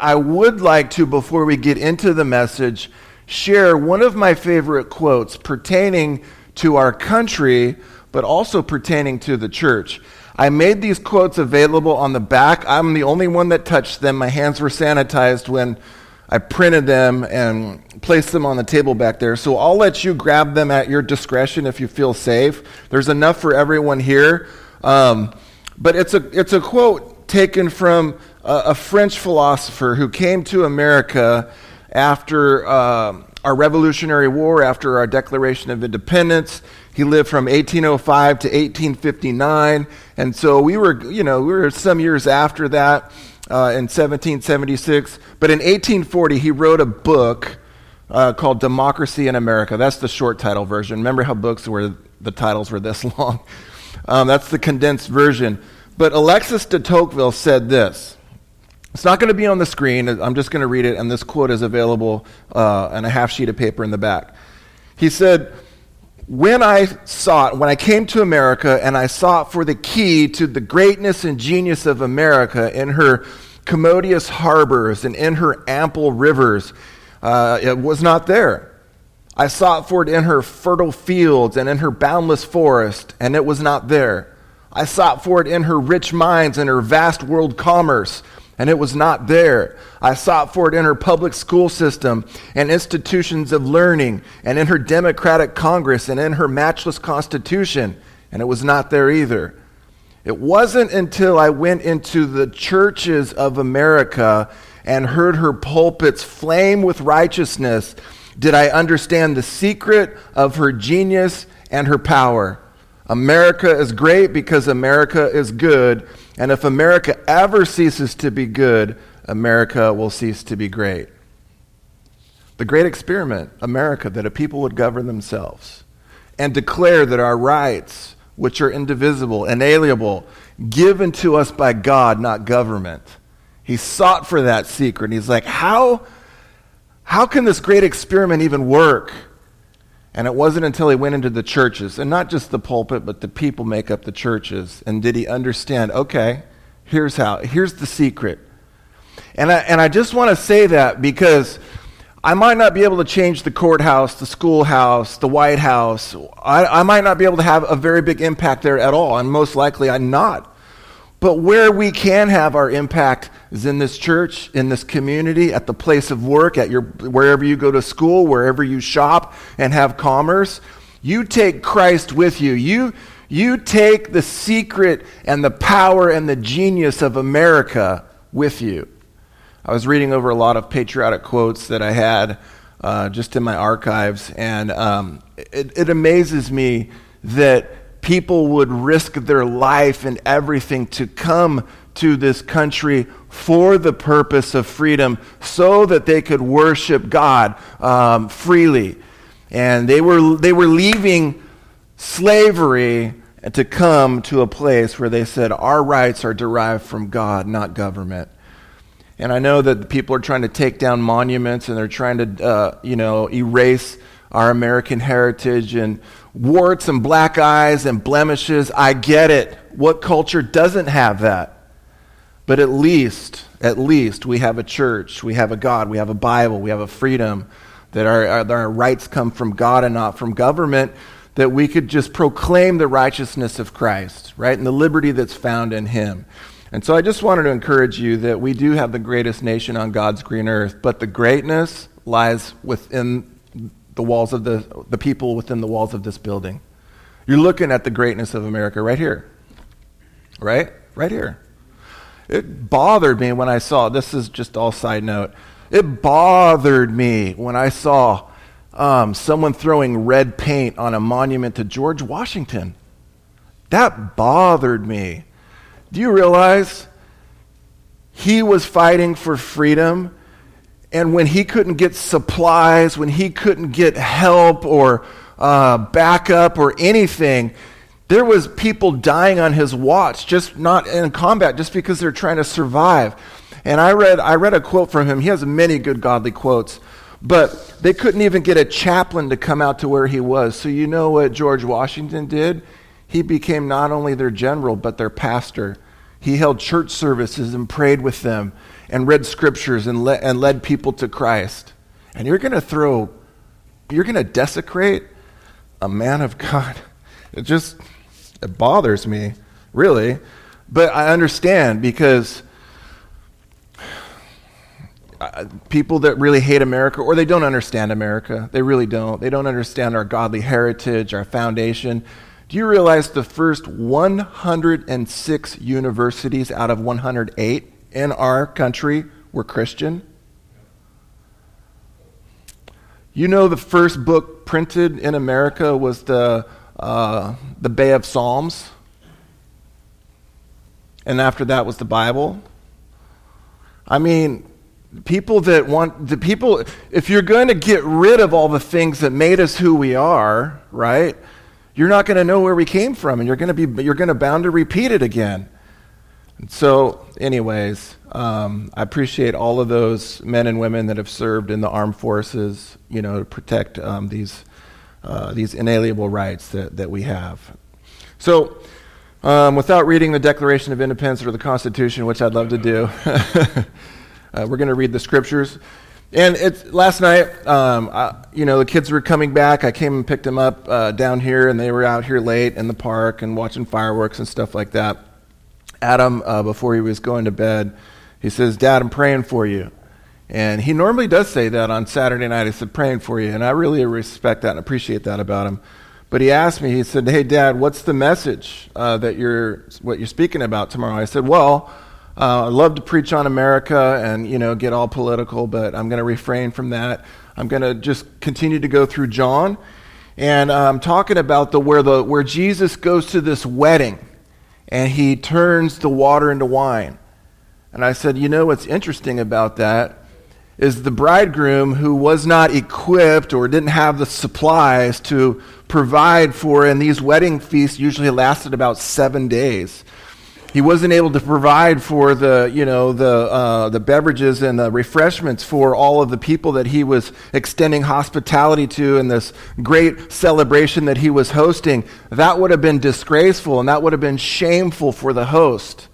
I would like to, before we get into the message, share one of my favorite quotes pertaining to our country, but also pertaining to the church. I made these quotes available on the back. I'm the only one that touched them. My hands were sanitized when I printed them and placed them on the table back there. So I'll let you grab them at your discretion if you feel safe. There's enough for everyone here. Um, but it's a, it's a quote taken from a, a French philosopher who came to America after uh, our Revolutionary War, after our Declaration of Independence. He lived from 1805 to 1859. And so we were, you know, we were some years after that uh, in 1776. But in 1840, he wrote a book uh, called Democracy in America. That's the short title version. Remember how books were, the titles were this long? Um, that's the condensed version. But Alexis de Tocqueville said this. It's not going to be on the screen. I'm just going to read it, and this quote is available uh, on a half sheet of paper in the back. He said, when I sought, when I came to America and I sought for the key to the greatness and genius of America in her commodious harbors and in her ample rivers, uh, it was not there. I sought for it in her fertile fields and in her boundless forest, and it was not there. I sought for it in her rich mines and her vast world commerce, and it was not there. I sought for it in her public school system and institutions of learning, and in her democratic Congress, and in her matchless Constitution, and it was not there either. It wasn't until I went into the churches of America and heard her pulpits flame with righteousness did I understand the secret of her genius and her power. America is great because America is good, and if America ever ceases to be good, America will cease to be great. The great experiment, America, that a people would govern themselves and declare that our rights, which are indivisible, inalienable, given to us by God, not government. He sought for that secret. And he's like, how, how can this great experiment even work? And it wasn't until he went into the churches, and not just the pulpit, but the people make up the churches, and did he understand, okay, here's how, here's the secret. And I, and I just want to say that because I might not be able to change the courthouse, the schoolhouse, the White House. I, I might not be able to have a very big impact there at all, and most likely I'm not. But where we can have our impact is in this church, in this community, at the place of work, at your wherever you go to school, wherever you shop and have commerce. You take Christ with you. You you take the secret and the power and the genius of America with you. I was reading over a lot of patriotic quotes that I had uh, just in my archives, and um, it, it amazes me that people would risk their life and everything to come to this country for the purpose of freedom so that they could worship God um, freely. And they were, they were leaving slavery to come to a place where they said, Our rights are derived from God, not government. And I know that people are trying to take down monuments and they're trying to, uh, you know, erase our American heritage and warts and black eyes and blemishes. I get it. What culture doesn't have that? But at least, at least we have a church, we have a God, we have a Bible, we have a freedom that our, our, our rights come from God and not from government, that we could just proclaim the righteousness of Christ, right? And the liberty that's found in Him. And so I just wanted to encourage you that we do have the greatest nation on God's green earth, but the greatness lies within the walls of the, the people within the walls of this building. You're looking at the greatness of America right here. Right? Right here. It bothered me when I saw, this is just all side note, it bothered me when I saw um, someone throwing red paint on a monument to George Washington. That bothered me. Do you realize he was fighting for freedom and when he couldn't get supplies, when he couldn't get help or uh, backup or anything, there was people dying on his watch, just not in combat, just because they're trying to survive. And I read, I read a quote from him. He has many good godly quotes, but they couldn't even get a chaplain to come out to where he was. So you know what George Washington did? He became not only their general, but their pastor. He held church services and prayed with them and read scriptures and, le- and led people to Christ. And you're going to throw, you're going to desecrate a man of God. It just, it bothers me, really. But I understand because uh, people that really hate America or they don't understand America, they really don't. They don't understand our godly heritage, our foundation. Do you realize the first 106 universities out of 108 in our country were Christian? You know, the first book printed in America was the, uh, the Bay of Psalms. And after that was the Bible. I mean, people that want, the people, if you're going to get rid of all the things that made us who we are, right? You're not going to know where we came from, and you're going to be, you're going to bound to repeat it again. So, anyways, um, I appreciate all of those men and women that have served in the armed forces, you know, to protect um, these, uh, these inalienable rights that, that we have. So, um, without reading the Declaration of Independence or the Constitution, which I'd love to do, uh, we're going to read the scriptures. And it's last night. Um, I, you know, the kids were coming back. I came and picked them up uh, down here, and they were out here late in the park and watching fireworks and stuff like that. Adam, uh, before he was going to bed, he says, Dad, I'm praying for you. And he normally does say that on Saturday night. He said, praying for you. And I really respect that and appreciate that about him. But he asked me, he said, Hey, Dad, what's the message uh, that you're, what you're speaking about tomorrow? I said, Well, uh, I love to preach on America and, you know, get all political, but I'm going to refrain from that. I'm going to just continue to go through John. And I'm um, talking about the where, the, where Jesus goes to this wedding and he turns the water into wine. And I said, you know what's interesting about that is the bridegroom who was not equipped or didn't have the supplies to provide for, and these wedding feasts usually lasted about seven days. He wasn't able to provide for the, you know, the, uh, the beverages and the refreshments for all of the people that he was extending hospitality to in this great celebration that he was hosting. That would have been disgraceful and that would have been shameful for the host.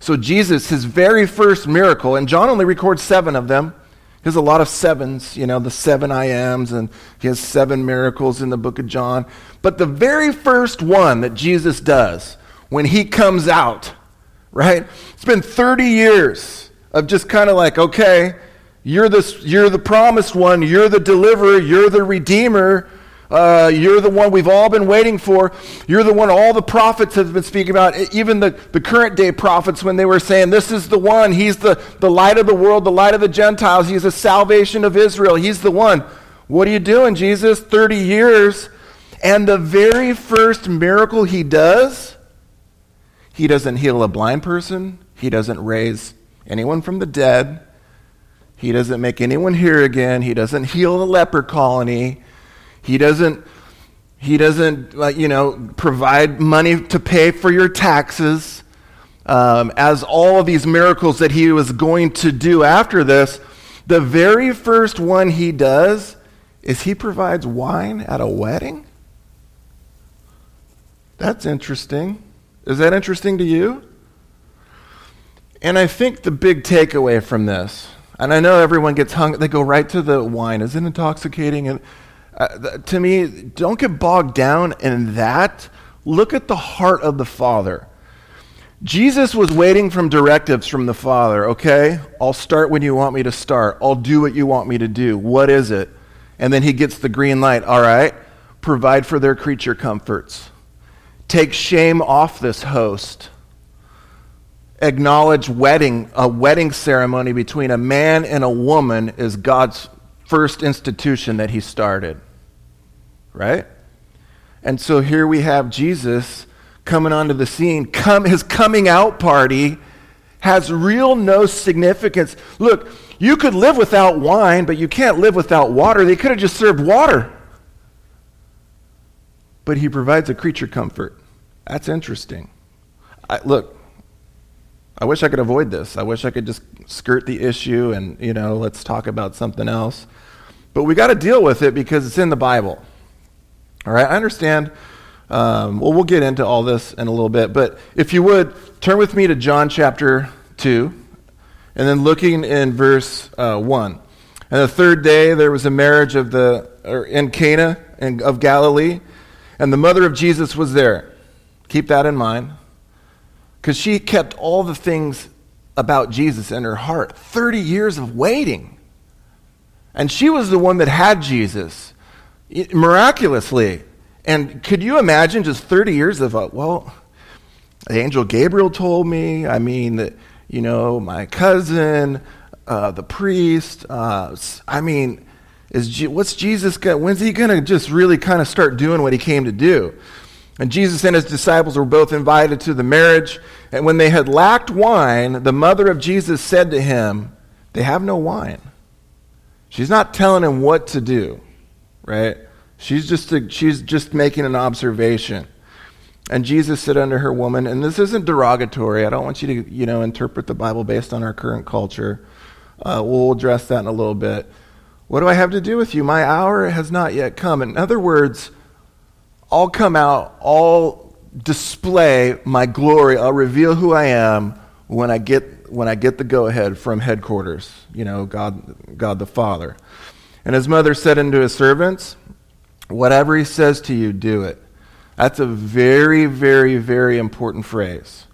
So Jesus, his very first miracle, and John only records seven of them. He has a lot of sevens, you know, the seven I ams, and he has seven miracles in the book of John. But the very first one that Jesus does, when he comes out, right? It's been 30 years of just kind of like, okay, you're, this, you're the promised one, you're the deliverer, you're the redeemer, uh, you're the one we've all been waiting for. You're the one all the prophets have been speaking about, even the, the current day prophets, when they were saying, This is the one. He's the, the light of the world, the light of the Gentiles. He's the salvation of Israel. He's the one. What are you doing, Jesus? 30 years. And the very first miracle he does he doesn't heal a blind person. He doesn't raise anyone from the dead. He doesn't make anyone hear again. He doesn't heal a leper colony. He doesn't he doesn't like you know provide money to pay for your taxes. Um, as all of these miracles that he was going to do after this, the very first one he does is he provides wine at a wedding. That's interesting. Is that interesting to you? And I think the big takeaway from this, and I know everyone gets hung, they go right to the wine. Is it intoxicating? And uh, to me, don't get bogged down in that. Look at the heart of the Father. Jesus was waiting from directives from the Father. Okay, I'll start when you want me to start. I'll do what you want me to do. What is it? And then he gets the green light. All right, provide for their creature comforts. Take shame off this host. Acknowledge wedding, a wedding ceremony between a man and a woman is God's first institution that he started. Right? And so here we have Jesus coming onto the scene. Come, his coming out party has real no significance. Look, you could live without wine, but you can't live without water. They could have just served water. But he provides a creature comfort. That's interesting. I, look, I wish I could avoid this. I wish I could just skirt the issue and, you know, let's talk about something else. But we got to deal with it because it's in the Bible. All right, I understand. Um, well, we'll get into all this in a little bit. But if you would, turn with me to John chapter 2. And then looking in verse uh, 1. And the third day there was a marriage of the, or in Cana of Galilee, and the mother of Jesus was there. Keep that in mind. Because she kept all the things about Jesus in her heart. 30 years of waiting. And she was the one that had Jesus miraculously. And could you imagine just 30 years of, uh, well, the angel Gabriel told me, I mean, that, you know, my cousin, uh, the priest, uh, I mean, is what's Jesus going when's he going to just really kind of start doing what he came to do? And Jesus and his disciples were both invited to the marriage. And when they had lacked wine, the mother of Jesus said to him, They have no wine. She's not telling him what to do, right? She's just, a, she's just making an observation. And Jesus said unto her, Woman, and this isn't derogatory. I don't want you to, you know, interpret the Bible based on our current culture. Uh, we'll address that in a little bit. What do I have to do with you? My hour has not yet come. In other words, I'll come out, I'll display my glory, I'll reveal who I am when I get when I get the go ahead from headquarters, you know, God God the Father. And his mother said unto his servants, Whatever he says to you, do it. That's a very, very, very important phrase.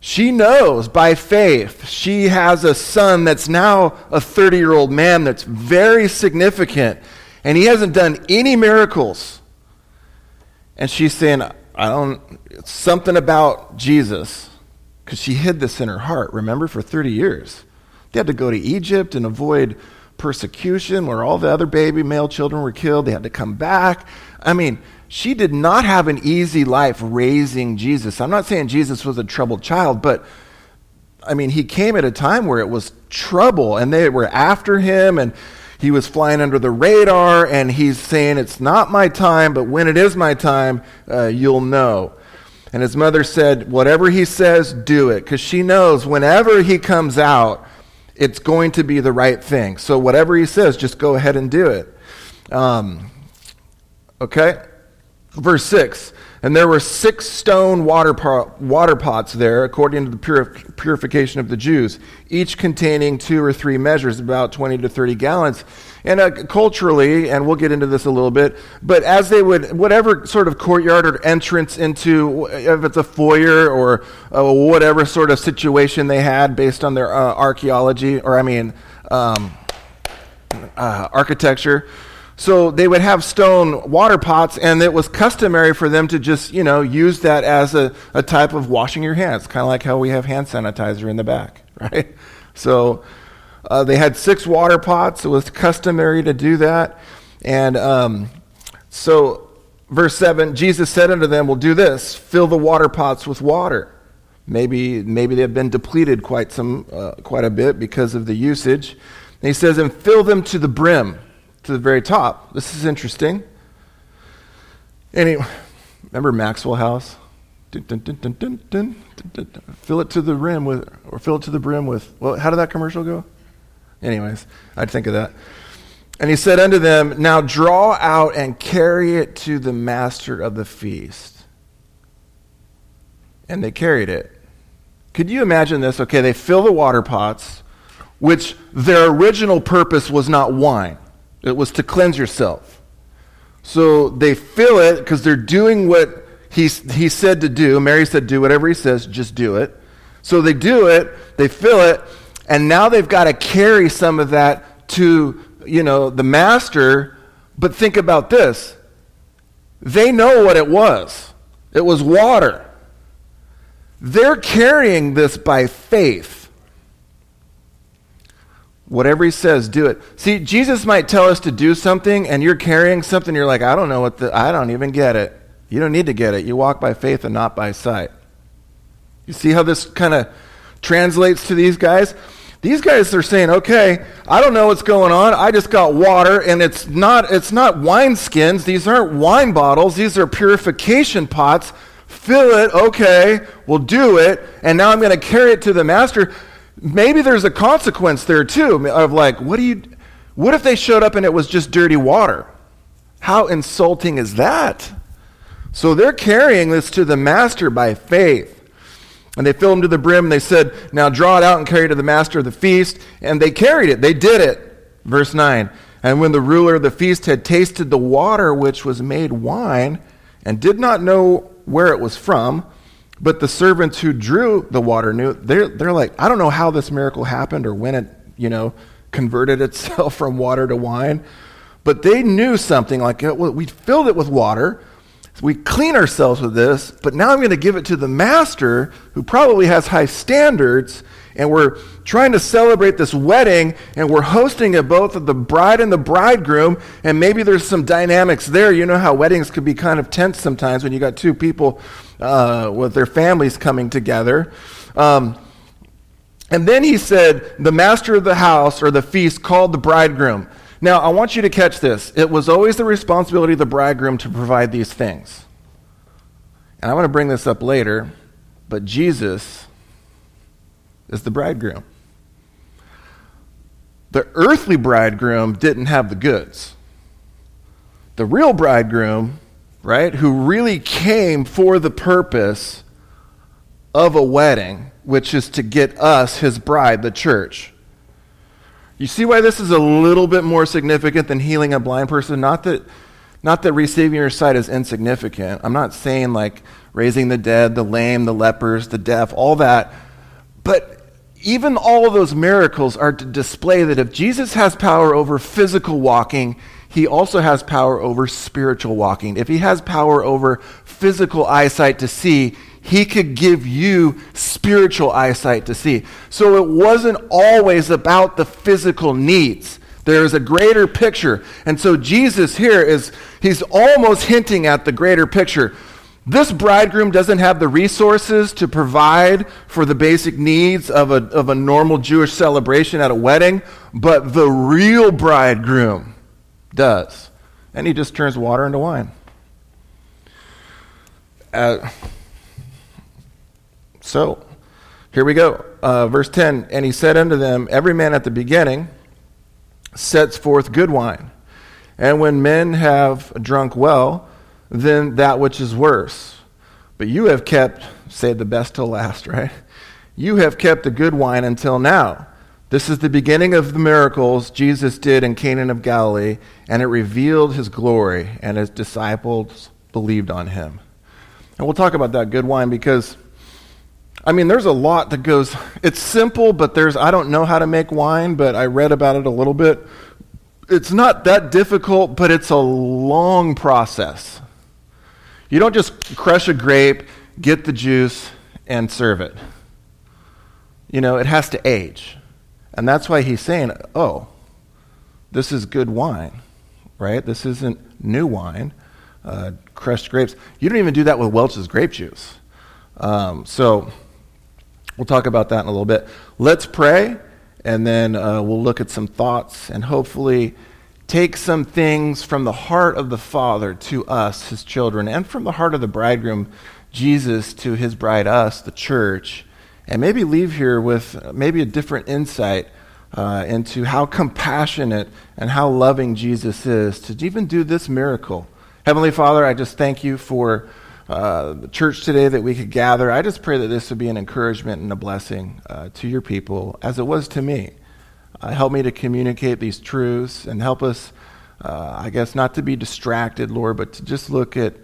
She knows by faith she has a son that's now a 30 year old man that's very significant, and he hasn't done any miracles. And she's saying, I don't, something about Jesus, because she hid this in her heart, remember, for 30 years. They had to go to Egypt and avoid persecution where all the other baby male children were killed. They had to come back. I mean, she did not have an easy life raising Jesus. I'm not saying Jesus was a troubled child, but I mean, he came at a time where it was trouble and they were after him and he was flying under the radar and he's saying, It's not my time, but when it is my time, uh, you'll know. And his mother said, Whatever he says, do it. Because she knows whenever he comes out, it's going to be the right thing. So whatever he says, just go ahead and do it. Um, okay? Verse 6 and there were six stone water, pot, water pots there, according to the purif- purification of the Jews, each containing two or three measures, about 20 to 30 gallons. And uh, culturally, and we'll get into this a little bit, but as they would, whatever sort of courtyard or entrance into, if it's a foyer or uh, whatever sort of situation they had based on their uh, archaeology, or I mean, um, uh, architecture, so they would have stone water pots, and it was customary for them to just, you know, use that as a, a type of washing your hands, kind of like how we have hand sanitizer in the back, right? So uh, they had six water pots. It was customary to do that. And um, so, verse 7 Jesus said unto them, Well, do this fill the water pots with water. Maybe, maybe they've been depleted quite, some, uh, quite a bit because of the usage. And he says, And fill them to the brim to the very top. This is interesting. Anyway, remember Maxwell House? Dun, dun, dun, fill it to the rim with, or fill it to the brim with, well, how did that commercial go? Anyways, I'd think of that. And he said unto them, Now draw out and carry it to the master of the feast. And they carried it. Could you imagine this? Okay, they fill the water pots, which their original purpose was not wine. It was to cleanse yourself. So they fill it because they're doing what he, he said to do. Mary said, do whatever he says, just do it. So they do it, they fill it, and now they've got to carry some of that to, you know, the master. But think about this. They know what it was. It was water. They're carrying this by faith. Whatever he says, do it. See, Jesus might tell us to do something, and you're carrying something, you're like, I don't know what the, I don't even get it. You don't need to get it. You walk by faith and not by sight. You see how this kind of translates to these guys? These guys are saying, okay, I don't know what's going on. I just got water, and it's not, it's not wine skins. These aren't wine bottles. These are purification pots. Fill it, okay, we'll do it. And now I'm going to carry it to the master maybe there's a consequence there too of like, what do you, what if they showed up and it was just dirty water? How insulting is that? So they're carrying this to the master by faith. And they filled them to the brim, and they said, Now draw it out and carry it to the master of the feast. And they carried it. They did it. Verse 9. And when the ruler of the feast had tasted the water which was made wine, and did not know where it was from, but the servants who drew the water knew, they're, they're like, I don't know how this miracle happened or when it, you know, converted itself from water to wine. But they knew something like, we filled it with water. We clean ourselves with this, but now I'm going to give it to the master who probably has high standards. And we're trying to celebrate this wedding, and we're hosting it both of the bride and the bridegroom. And maybe there's some dynamics there. You know how weddings can be kind of tense sometimes when you got two people uh, with their families coming together. Um, and then he said, The master of the house or the feast called the bridegroom. Now, I want you to catch this. It was always the responsibility of the bridegroom to provide these things. And I want to bring this up later, but Jesus is the bridegroom. The earthly bridegroom didn't have the goods. The real bridegroom, right, who really came for the purpose of a wedding, which is to get us, his bride, the church. You see why this is a little bit more significant than healing a blind person? Not that, not that receiving your sight is insignificant. I'm not saying like raising the dead, the lame, the lepers, the deaf, all that. But even all of those miracles are to display that if Jesus has power over physical walking, he also has power over spiritual walking. If he has power over physical eyesight to see, he could give you spiritual eyesight to see. So it wasn't always about the physical needs. There is a greater picture. And so Jesus here is, he's almost hinting at the greater picture. This bridegroom doesn't have the resources to provide for the basic needs of a, of a normal Jewish celebration at a wedding, but the real bridegroom does. And he just turns water into wine. Uh, so, here we go. Uh, verse 10 And he said unto them, Every man at the beginning sets forth good wine. And when men have drunk well, then that which is worse. But you have kept, say the best till last, right? You have kept the good wine until now. This is the beginning of the miracles Jesus did in Canaan of Galilee, and it revealed his glory, and his disciples believed on him. And we'll talk about that good wine because I mean, there's a lot that goes, it's simple, but there's, I don't know how to make wine, but I read about it a little bit. It's not that difficult, but it's a long process. You don't just crush a grape, get the juice, and serve it. You know, it has to age. And that's why he's saying, oh, this is good wine, right? This isn't new wine, uh, crushed grapes. You don't even do that with Welch's grape juice. Um, so, We'll talk about that in a little bit. Let's pray, and then uh, we'll look at some thoughts and hopefully take some things from the heart of the Father to us, his children, and from the heart of the bridegroom, Jesus, to his bride, us, the church, and maybe leave here with maybe a different insight uh, into how compassionate and how loving Jesus is to even do this miracle. Heavenly Father, I just thank you for uh, the church today that we could gather. I just pray that this would be an encouragement and a blessing uh, to your people, as it was to me. Uh, help me to communicate these truths and help us, uh, I guess, not to be distracted, Lord, but to just look at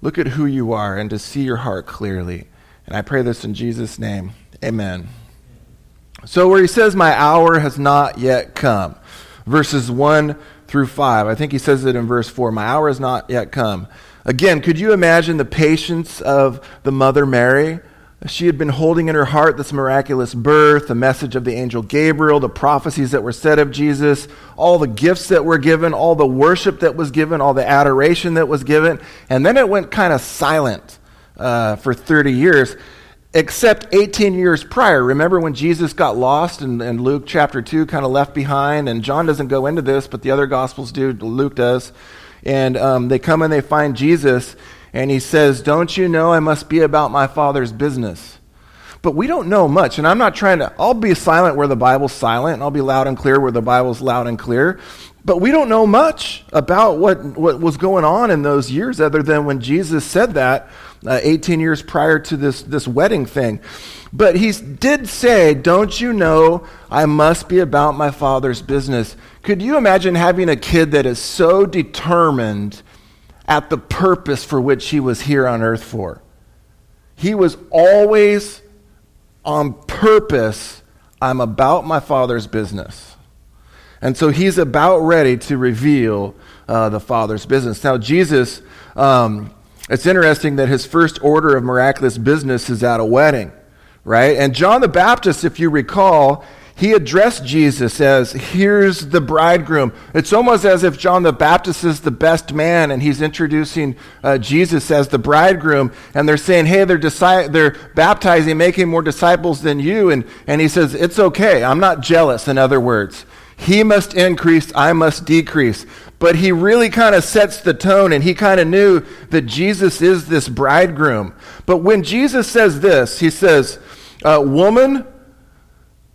look at who you are and to see your heart clearly. And I pray this in Jesus' name. Amen. So, where he says, My hour has not yet come, verses 1 through 5, I think he says it in verse 4 My hour has not yet come. Again, could you imagine the patience of the mother Mary? She had been holding in her heart this miraculous birth, the message of the angel Gabriel, the prophecies that were said of Jesus, all the gifts that were given, all the worship that was given, all the adoration that was given. And then it went kind of silent uh, for 30 years, except 18 years prior. Remember when Jesus got lost and, and Luke chapter 2 kind of left behind? And John doesn't go into this, but the other Gospels do, Luke does. And um, they come and they find Jesus, and he says, Don't you know I must be about my Father's business? But we don't know much, and I'm not trying to, I'll be silent where the Bible's silent, and I'll be loud and clear where the Bible's loud and clear. But we don't know much about what, what was going on in those years other than when Jesus said that uh, 18 years prior to this, this wedding thing. But he did say, Don't you know I must be about my father's business? Could you imagine having a kid that is so determined at the purpose for which he was here on earth for? He was always on purpose, I'm about my father's business. And so he's about ready to reveal uh, the father's business. Now, Jesus, um, it's interesting that his first order of miraculous business is at a wedding, right? And John the Baptist, if you recall, he addressed Jesus as, Here's the bridegroom. It's almost as if John the Baptist is the best man and he's introducing uh, Jesus as the bridegroom. And they're saying, Hey, they're, deci- they're baptizing, making more disciples than you. And, and he says, It's okay. I'm not jealous, in other words. He must increase, I must decrease. But he really kind of sets the tone and he kind of knew that Jesus is this bridegroom. But when Jesus says this, he says, uh, Woman,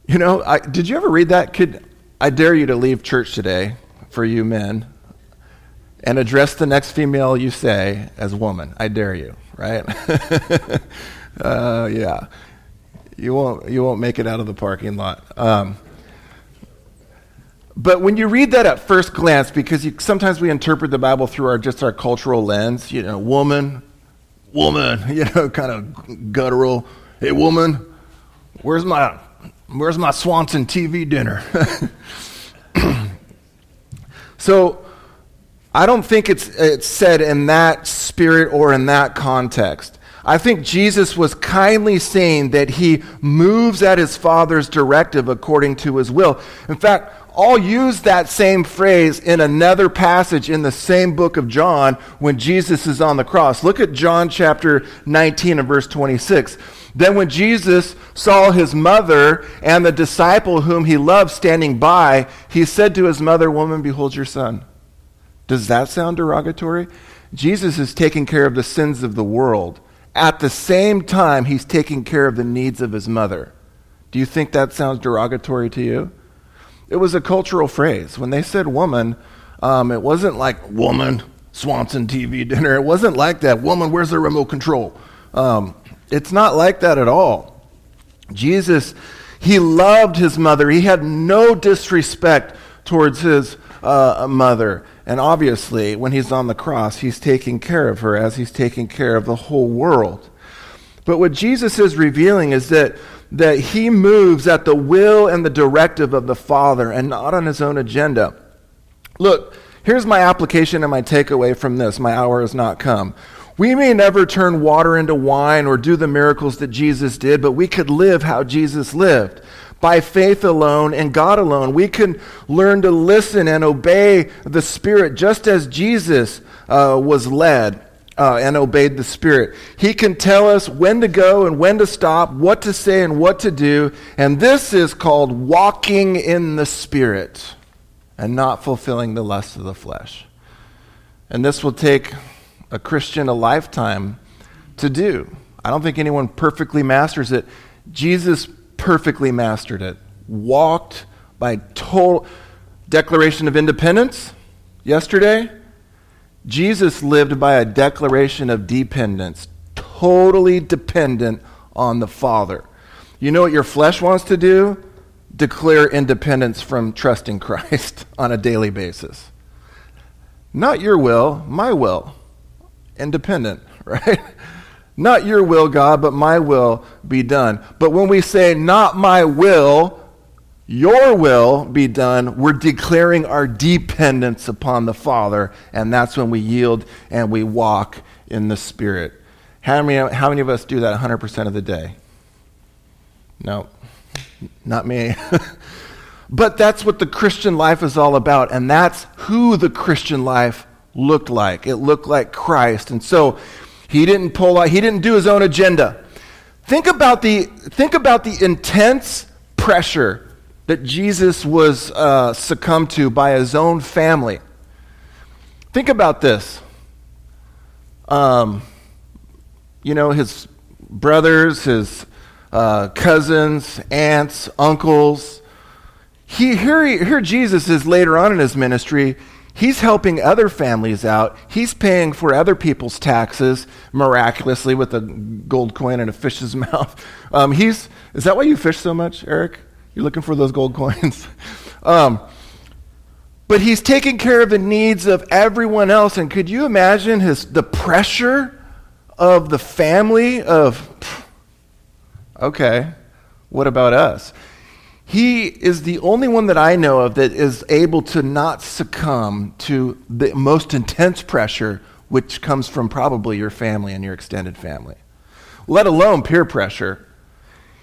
you know, I, did you ever read that? Could I dare you to leave church today for you men and address the next female you say as woman? I dare you, right? uh, yeah, you won't you won't make it out of the parking lot. Um, but when you read that at first glance, because you, sometimes we interpret the Bible through our just our cultural lens, you know, woman, woman, you know, kind of guttural. Hey, woman, where's my Where's my Swanson TV dinner? so I don't think it's, it's said in that spirit or in that context. I think Jesus was kindly saying that he moves at his Father's directive according to his will. In fact, I'll use that same phrase in another passage in the same book of John when Jesus is on the cross. Look at John chapter 19 and verse 26. Then, when Jesus saw his mother and the disciple whom he loved standing by, he said to his mother, Woman, behold your son. Does that sound derogatory? Jesus is taking care of the sins of the world. At the same time, he's taking care of the needs of his mother. Do you think that sounds derogatory to you? It was a cultural phrase. When they said woman, um, it wasn't like woman, Swanson TV dinner. It wasn't like that. Woman, where's the remote control? Um, it's not like that at all. Jesus, he loved his mother. He had no disrespect towards his uh, mother. And obviously, when he's on the cross, he's taking care of her as he's taking care of the whole world. But what Jesus is revealing is that, that he moves at the will and the directive of the Father and not on his own agenda. Look, here's my application and my takeaway from this. My hour has not come. We may never turn water into wine or do the miracles that Jesus did, but we could live how Jesus lived. By faith alone and God alone, we can learn to listen and obey the Spirit just as Jesus uh, was led. Uh, and obeyed the Spirit. He can tell us when to go and when to stop, what to say and what to do. And this is called walking in the Spirit and not fulfilling the lusts of the flesh. And this will take a Christian a lifetime to do. I don't think anyone perfectly masters it. Jesus perfectly mastered it. Walked by total declaration of independence yesterday. Jesus lived by a declaration of dependence, totally dependent on the Father. You know what your flesh wants to do? Declare independence from trusting Christ on a daily basis. Not your will, my will independent, right? Not your will, God, but my will be done. But when we say, not my will, your will be done, we're declaring our dependence upon the Father, and that's when we yield and we walk in the Spirit. How many, how many of us do that 100% of the day? No, not me. but that's what the Christian life is all about, and that's who the Christian life looked like. It looked like Christ. And so he didn't pull out, he didn't do his own agenda. Think about the, think about the intense pressure that Jesus was uh, succumbed to by his own family. Think about this. Um, you know, his brothers, his uh, cousins, aunts, uncles. He, here, here Jesus is later on in his ministry. He's helping other families out. He's paying for other people's taxes miraculously with a gold coin in a fish's mouth. Um, he's, is that why you fish so much, Eric? You're looking for those gold coins? um, but he's taking care of the needs of everyone else. And could you imagine his, the pressure of the family of, okay, what about us? He is the only one that I know of that is able to not succumb to the most intense pressure, which comes from probably your family and your extended family, let alone peer pressure.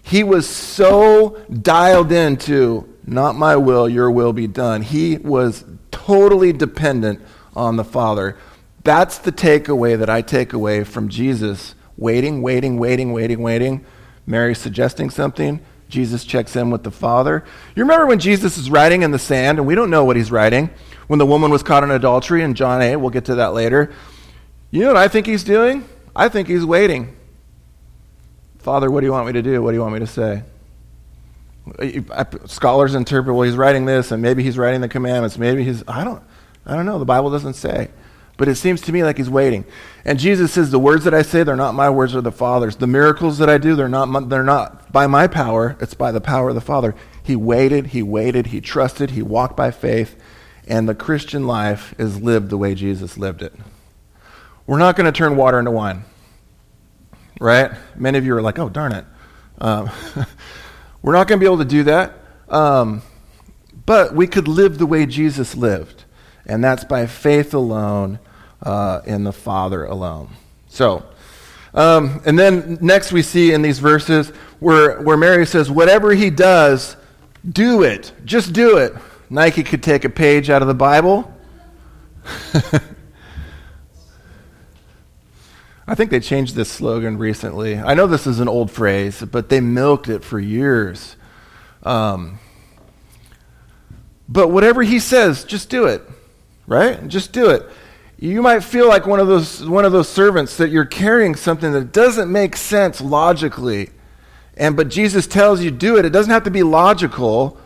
He was so dialed into, not my will, your will be done. He was totally dependent on the Father. That's the takeaway that I take away from Jesus waiting, waiting, waiting, waiting, waiting. Mary suggesting something. Jesus checks in with the Father. You remember when Jesus is writing in the sand, and we don't know what he's writing, when the woman was caught in adultery in John 8, we'll get to that later. You know what I think he's doing? I think he's waiting. Father, what do you want me to do? What do you want me to say? Scholars interpret, well, he's writing this, and maybe he's writing the commandments. Maybe he's, I don't, I don't know. The Bible doesn't say. But it seems to me like he's waiting. And Jesus says, The words that I say, they're not my words they're the Father's. The miracles that I do, they're not, they're not by my power, it's by the power of the Father. He waited, he waited, he trusted, he walked by faith, and the Christian life is lived the way Jesus lived it. We're not going to turn water into wine, right? Many of you are like, oh, darn it. Um, we're not going to be able to do that, um, but we could live the way Jesus lived, and that's by faith alone uh, in the Father alone. So, um, and then next we see in these verses where, where Mary says, Whatever he does, do it. Just do it. Nike could take a page out of the Bible. I think they changed this slogan recently. I know this is an old phrase, but they milked it for years. Um, but whatever he says, just do it, right? Just do it you might feel like one of those one of those servants that you're carrying something that doesn't make sense logically and but jesus tells you do it it doesn't have to be logical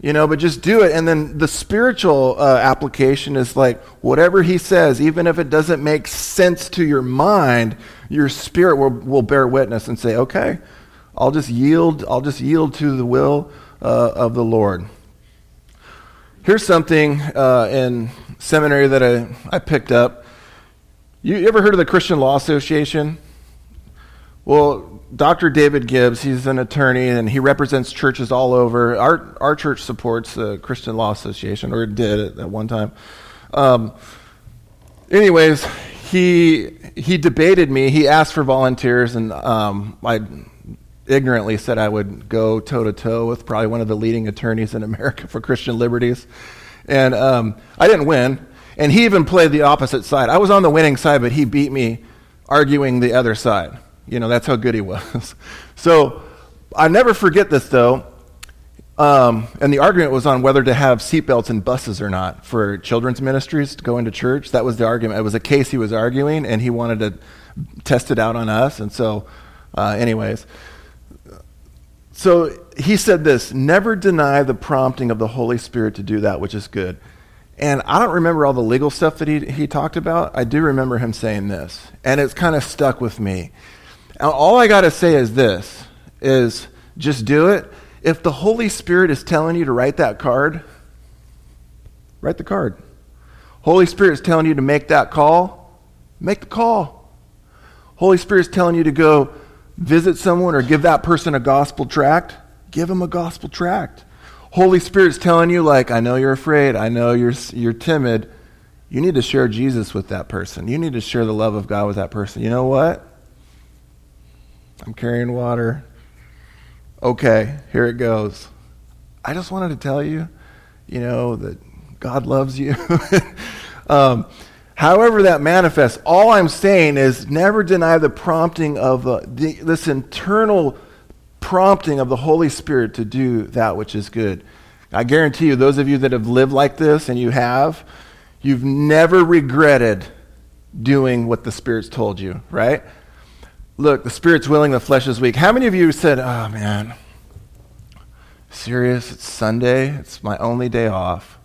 you know but just do it and then the spiritual uh, application is like whatever he says even if it doesn't make sense to your mind your spirit will, will bear witness and say okay i'll just yield i'll just yield to the will uh, of the lord here's something uh, in seminary that I, I picked up. You ever heard of the Christian Law Association? Well, Dr. David Gibbs, he's an attorney and he represents churches all over. Our, our church supports the Christian Law Association, or did at one time. Um, anyways, he, he debated me. He asked for volunteers, and um, I ignorantly said I would go toe to toe with probably one of the leading attorneys in America for Christian liberties. And um, I didn't win. And he even played the opposite side. I was on the winning side, but he beat me arguing the other side. You know, that's how good he was. so I never forget this, though. Um, and the argument was on whether to have seatbelts in buses or not for children's ministries to go into church. That was the argument. It was a case he was arguing, and he wanted to test it out on us. And so, uh, anyways, so he said this never deny the prompting of the Holy Spirit to do that which is good. And I don't remember all the legal stuff that he, he talked about. I do remember him saying this. And it's kind of stuck with me. Now, all I got to say is this is just do it. If the Holy Spirit is telling you to write that card, write the card. Holy Spirit is telling you to make that call, make the call. Holy Spirit is telling you to go visit someone or give that person a gospel tract, give them a gospel tract. Holy Spirit's telling you, like, I know you're afraid, I know you're, you're timid. You need to share Jesus with that person. You need to share the love of God with that person. You know what? I'm carrying water. Okay, here it goes. I just wanted to tell you, you know, that God loves you. um, However, that manifests, all I'm saying is never deny the prompting of uh, the, this internal prompting of the Holy Spirit to do that which is good. I guarantee you, those of you that have lived like this, and you have, you've never regretted doing what the Spirit's told you, right? Look, the spirit's willing, the flesh is weak. How many of you said, oh man, serious? It's Sunday. It's my only day off.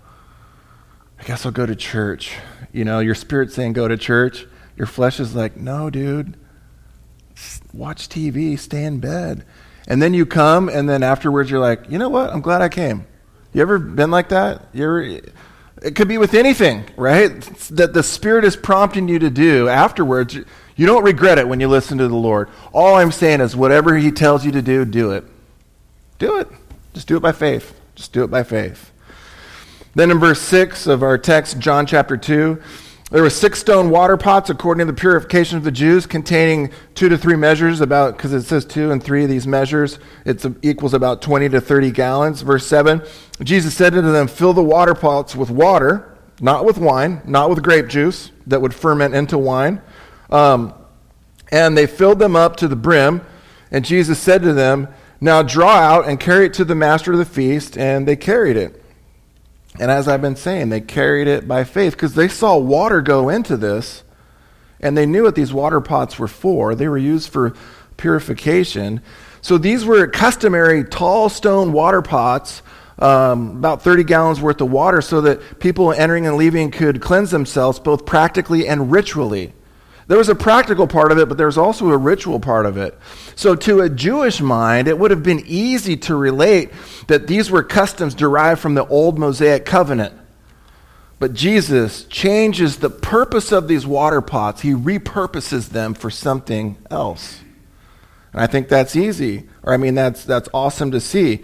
I guess I'll go to church. You know, your spirit's saying go to church. Your flesh is like, no, dude. Watch TV, stay in bed. And then you come, and then afterwards you're like, you know what? I'm glad I came. You ever been like that? You ever, it could be with anything, right? That the Spirit is prompting you to do afterwards. You don't regret it when you listen to the Lord. All I'm saying is, whatever He tells you to do, do it. Do it. Just do it by faith. Just do it by faith. Then in verse 6 of our text, John chapter 2, there were six stone water pots according to the purification of the Jews, containing two to three measures, about because it says two and three of these measures, it equals about 20 to 30 gallons. Verse 7 Jesus said to them, Fill the water pots with water, not with wine, not with grape juice that would ferment into wine. Um, and they filled them up to the brim. And Jesus said to them, Now draw out and carry it to the master of the feast. And they carried it. And as I've been saying, they carried it by faith because they saw water go into this and they knew what these water pots were for. They were used for purification. So these were customary tall stone water pots, um, about 30 gallons worth of water, so that people entering and leaving could cleanse themselves both practically and ritually. There was a practical part of it, but there was also a ritual part of it. So, to a Jewish mind, it would have been easy to relate that these were customs derived from the old Mosaic covenant. But Jesus changes the purpose of these water pots, he repurposes them for something else. And I think that's easy, or I mean, that's, that's awesome to see.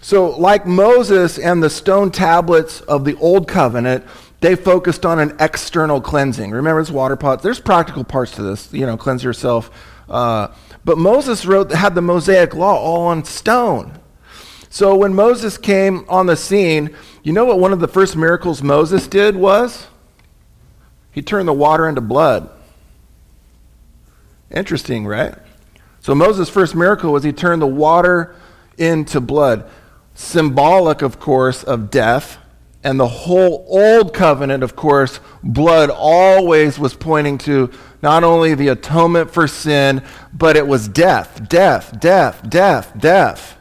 So, like Moses and the stone tablets of the old covenant, they focused on an external cleansing. Remember, it's water pots. There's practical parts to this, you know, cleanse yourself. Uh, but Moses wrote had the Mosaic law all on stone. So when Moses came on the scene, you know what one of the first miracles Moses did was? He turned the water into blood. Interesting, right? So Moses' first miracle was he turned the water into blood. Symbolic, of course, of death and the whole old covenant, of course, blood always was pointing to not only the atonement for sin, but it was death, death, death, death, death.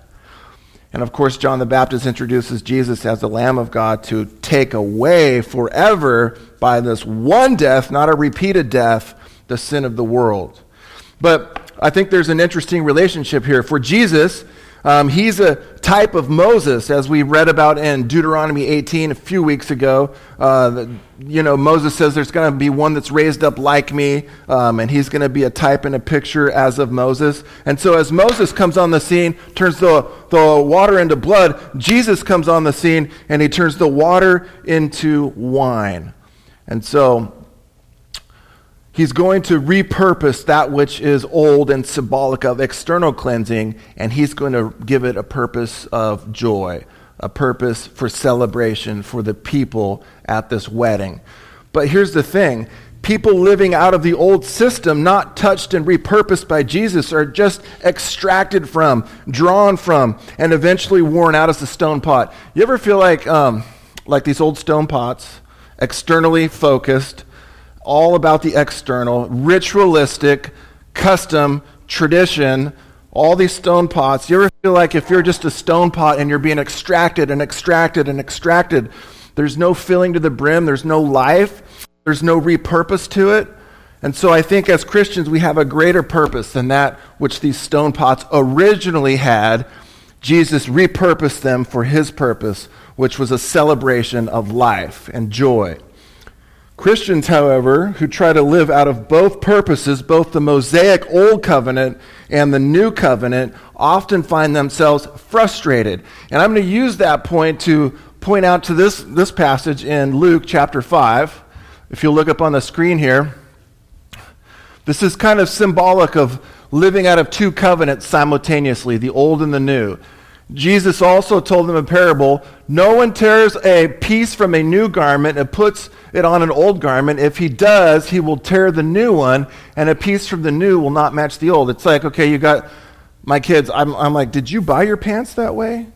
And of course, John the Baptist introduces Jesus as the Lamb of God to take away forever by this one death, not a repeated death, the sin of the world. But I think there's an interesting relationship here. For Jesus, um, he's a type of Moses, as we read about in Deuteronomy 18 a few weeks ago. Uh, you know, Moses says there's going to be one that's raised up like me, um, and he's going to be a type and a picture as of Moses. And so, as Moses comes on the scene, turns the, the water into blood, Jesus comes on the scene and he turns the water into wine. And so, He's going to repurpose that which is old and symbolic of external cleansing, and he's going to give it a purpose of joy, a purpose for celebration for the people at this wedding. But here's the thing people living out of the old system, not touched and repurposed by Jesus, are just extracted from, drawn from, and eventually worn out as a stone pot. You ever feel like, um, like these old stone pots, externally focused? All about the external, ritualistic, custom, tradition, all these stone pots. You ever feel like if you're just a stone pot and you're being extracted and extracted and extracted, there's no filling to the brim, there's no life, there's no repurpose to it? And so I think as Christians, we have a greater purpose than that which these stone pots originally had. Jesus repurposed them for his purpose, which was a celebration of life and joy. Christians, however, who try to live out of both purposes, both the Mosaic Old Covenant and the New Covenant, often find themselves frustrated. And I'm going to use that point to point out to this, this passage in Luke chapter 5. If you look up on the screen here, this is kind of symbolic of living out of two covenants simultaneously, the old and the new. Jesus also told them a parable No one tears a piece from a new garment and puts it on an old garment. If he does, he will tear the new one, and a piece from the new will not match the old. It's like, okay, you got my kids. I'm, I'm like, did you buy your pants that way?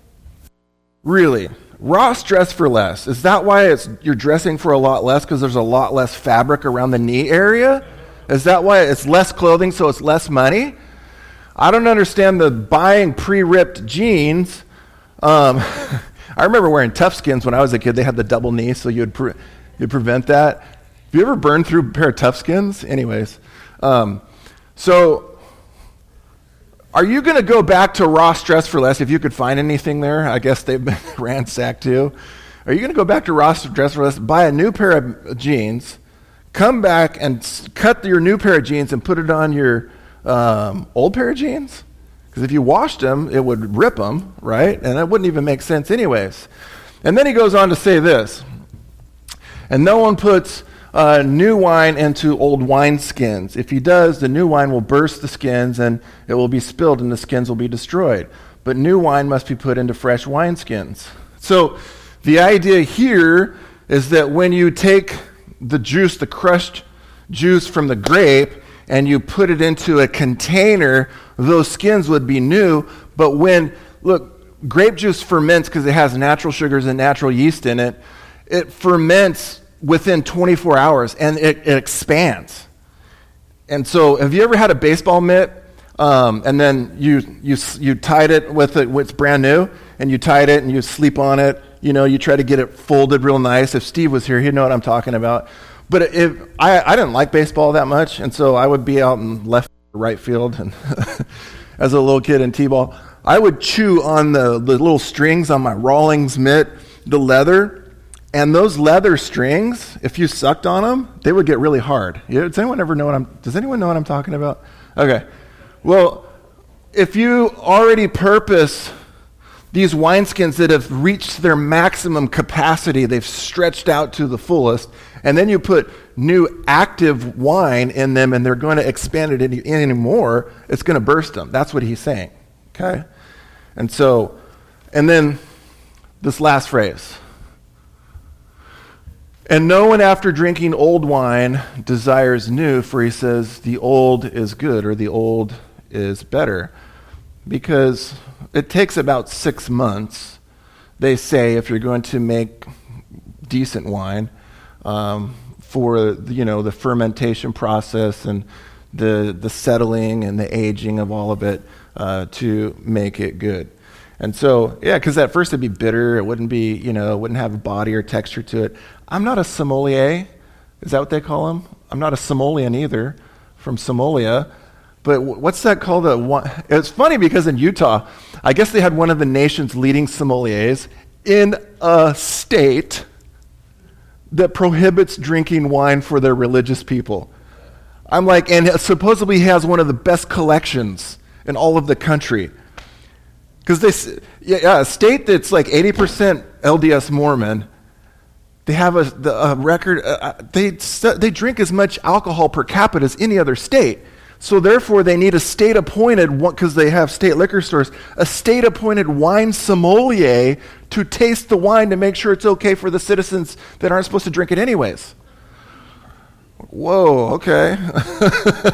Really? Ross dress for less. Is that why it's, you're dressing for a lot less? Because there's a lot less fabric around the knee area? Is that why it's less clothing, so it's less money? I don't understand the buying pre ripped jeans. Um, I remember wearing Toughskins when I was a kid. They had the double knee, so you'd, pre- prevent that. Have you ever burned through a pair of Toughskins? Anyways. Um, so, are you going to go back to Ross Dress for Less if you could find anything there? I guess they've been ransacked too. Are you going to go back to Ross Dress for Less, buy a new pair of jeans, come back and cut your new pair of jeans and put it on your um, old pair of jeans? Because if you washed them, it would rip them, right? And that wouldn't even make sense, anyways. And then he goes on to say this And no one puts uh, new wine into old wineskins. If he does, the new wine will burst the skins and it will be spilled and the skins will be destroyed. But new wine must be put into fresh wineskins. So the idea here is that when you take the juice, the crushed juice from the grape, and you put it into a container, those skins would be new. But when, look, grape juice ferments because it has natural sugars and natural yeast in it. It ferments within 24 hours and it, it expands. And so, have you ever had a baseball mitt um, and then you, you, you tied it with it, it's brand new, and you tied it and you sleep on it? You know, you try to get it folded real nice. If Steve was here, he'd know what I'm talking about. But if I, I didn't like baseball that much, and so I would be out in left, right field, and as a little kid in t-ball, I would chew on the, the little strings on my Rawlings mitt, the leather, and those leather strings, if you sucked on them, they would get really hard. Does anyone ever know what I'm? Does anyone know what I'm talking about? Okay. Well, if you already purpose these wineskins that have reached their maximum capacity, they've stretched out to the fullest, and then you put new active wine in them and they're going to expand it any, any more, it's going to burst them. That's what he's saying. Okay? And so, and then this last phrase and no one, after drinking old wine, desires new, for he says, the old is good or the old is better. Because it takes about six months, they say, if you're going to make decent wine, um, for you know the fermentation process and the the settling and the aging of all of it uh, to make it good. And so, yeah, because at first it'd be bitter. It wouldn't be, you know, it wouldn't have a body or texture to it. I'm not a sommelier. Is that what they call them? I'm not a sommelier either from Somalia. But what's that called? A, it's funny because in Utah, I guess they had one of the nation's leading sommeliers in a state that prohibits drinking wine for their religious people. I'm like, and supposedly has one of the best collections in all of the country. Because they, yeah, a state that's like 80% LDS Mormon they have a, the, a record, uh, uh they, they drink as much alcohol per capita as any other state. So therefore, they need a state appointed, because they have state liquor stores, a state appointed wine sommelier to taste the wine to make sure it's okay for the citizens that aren't supposed to drink it anyways. Whoa, okay.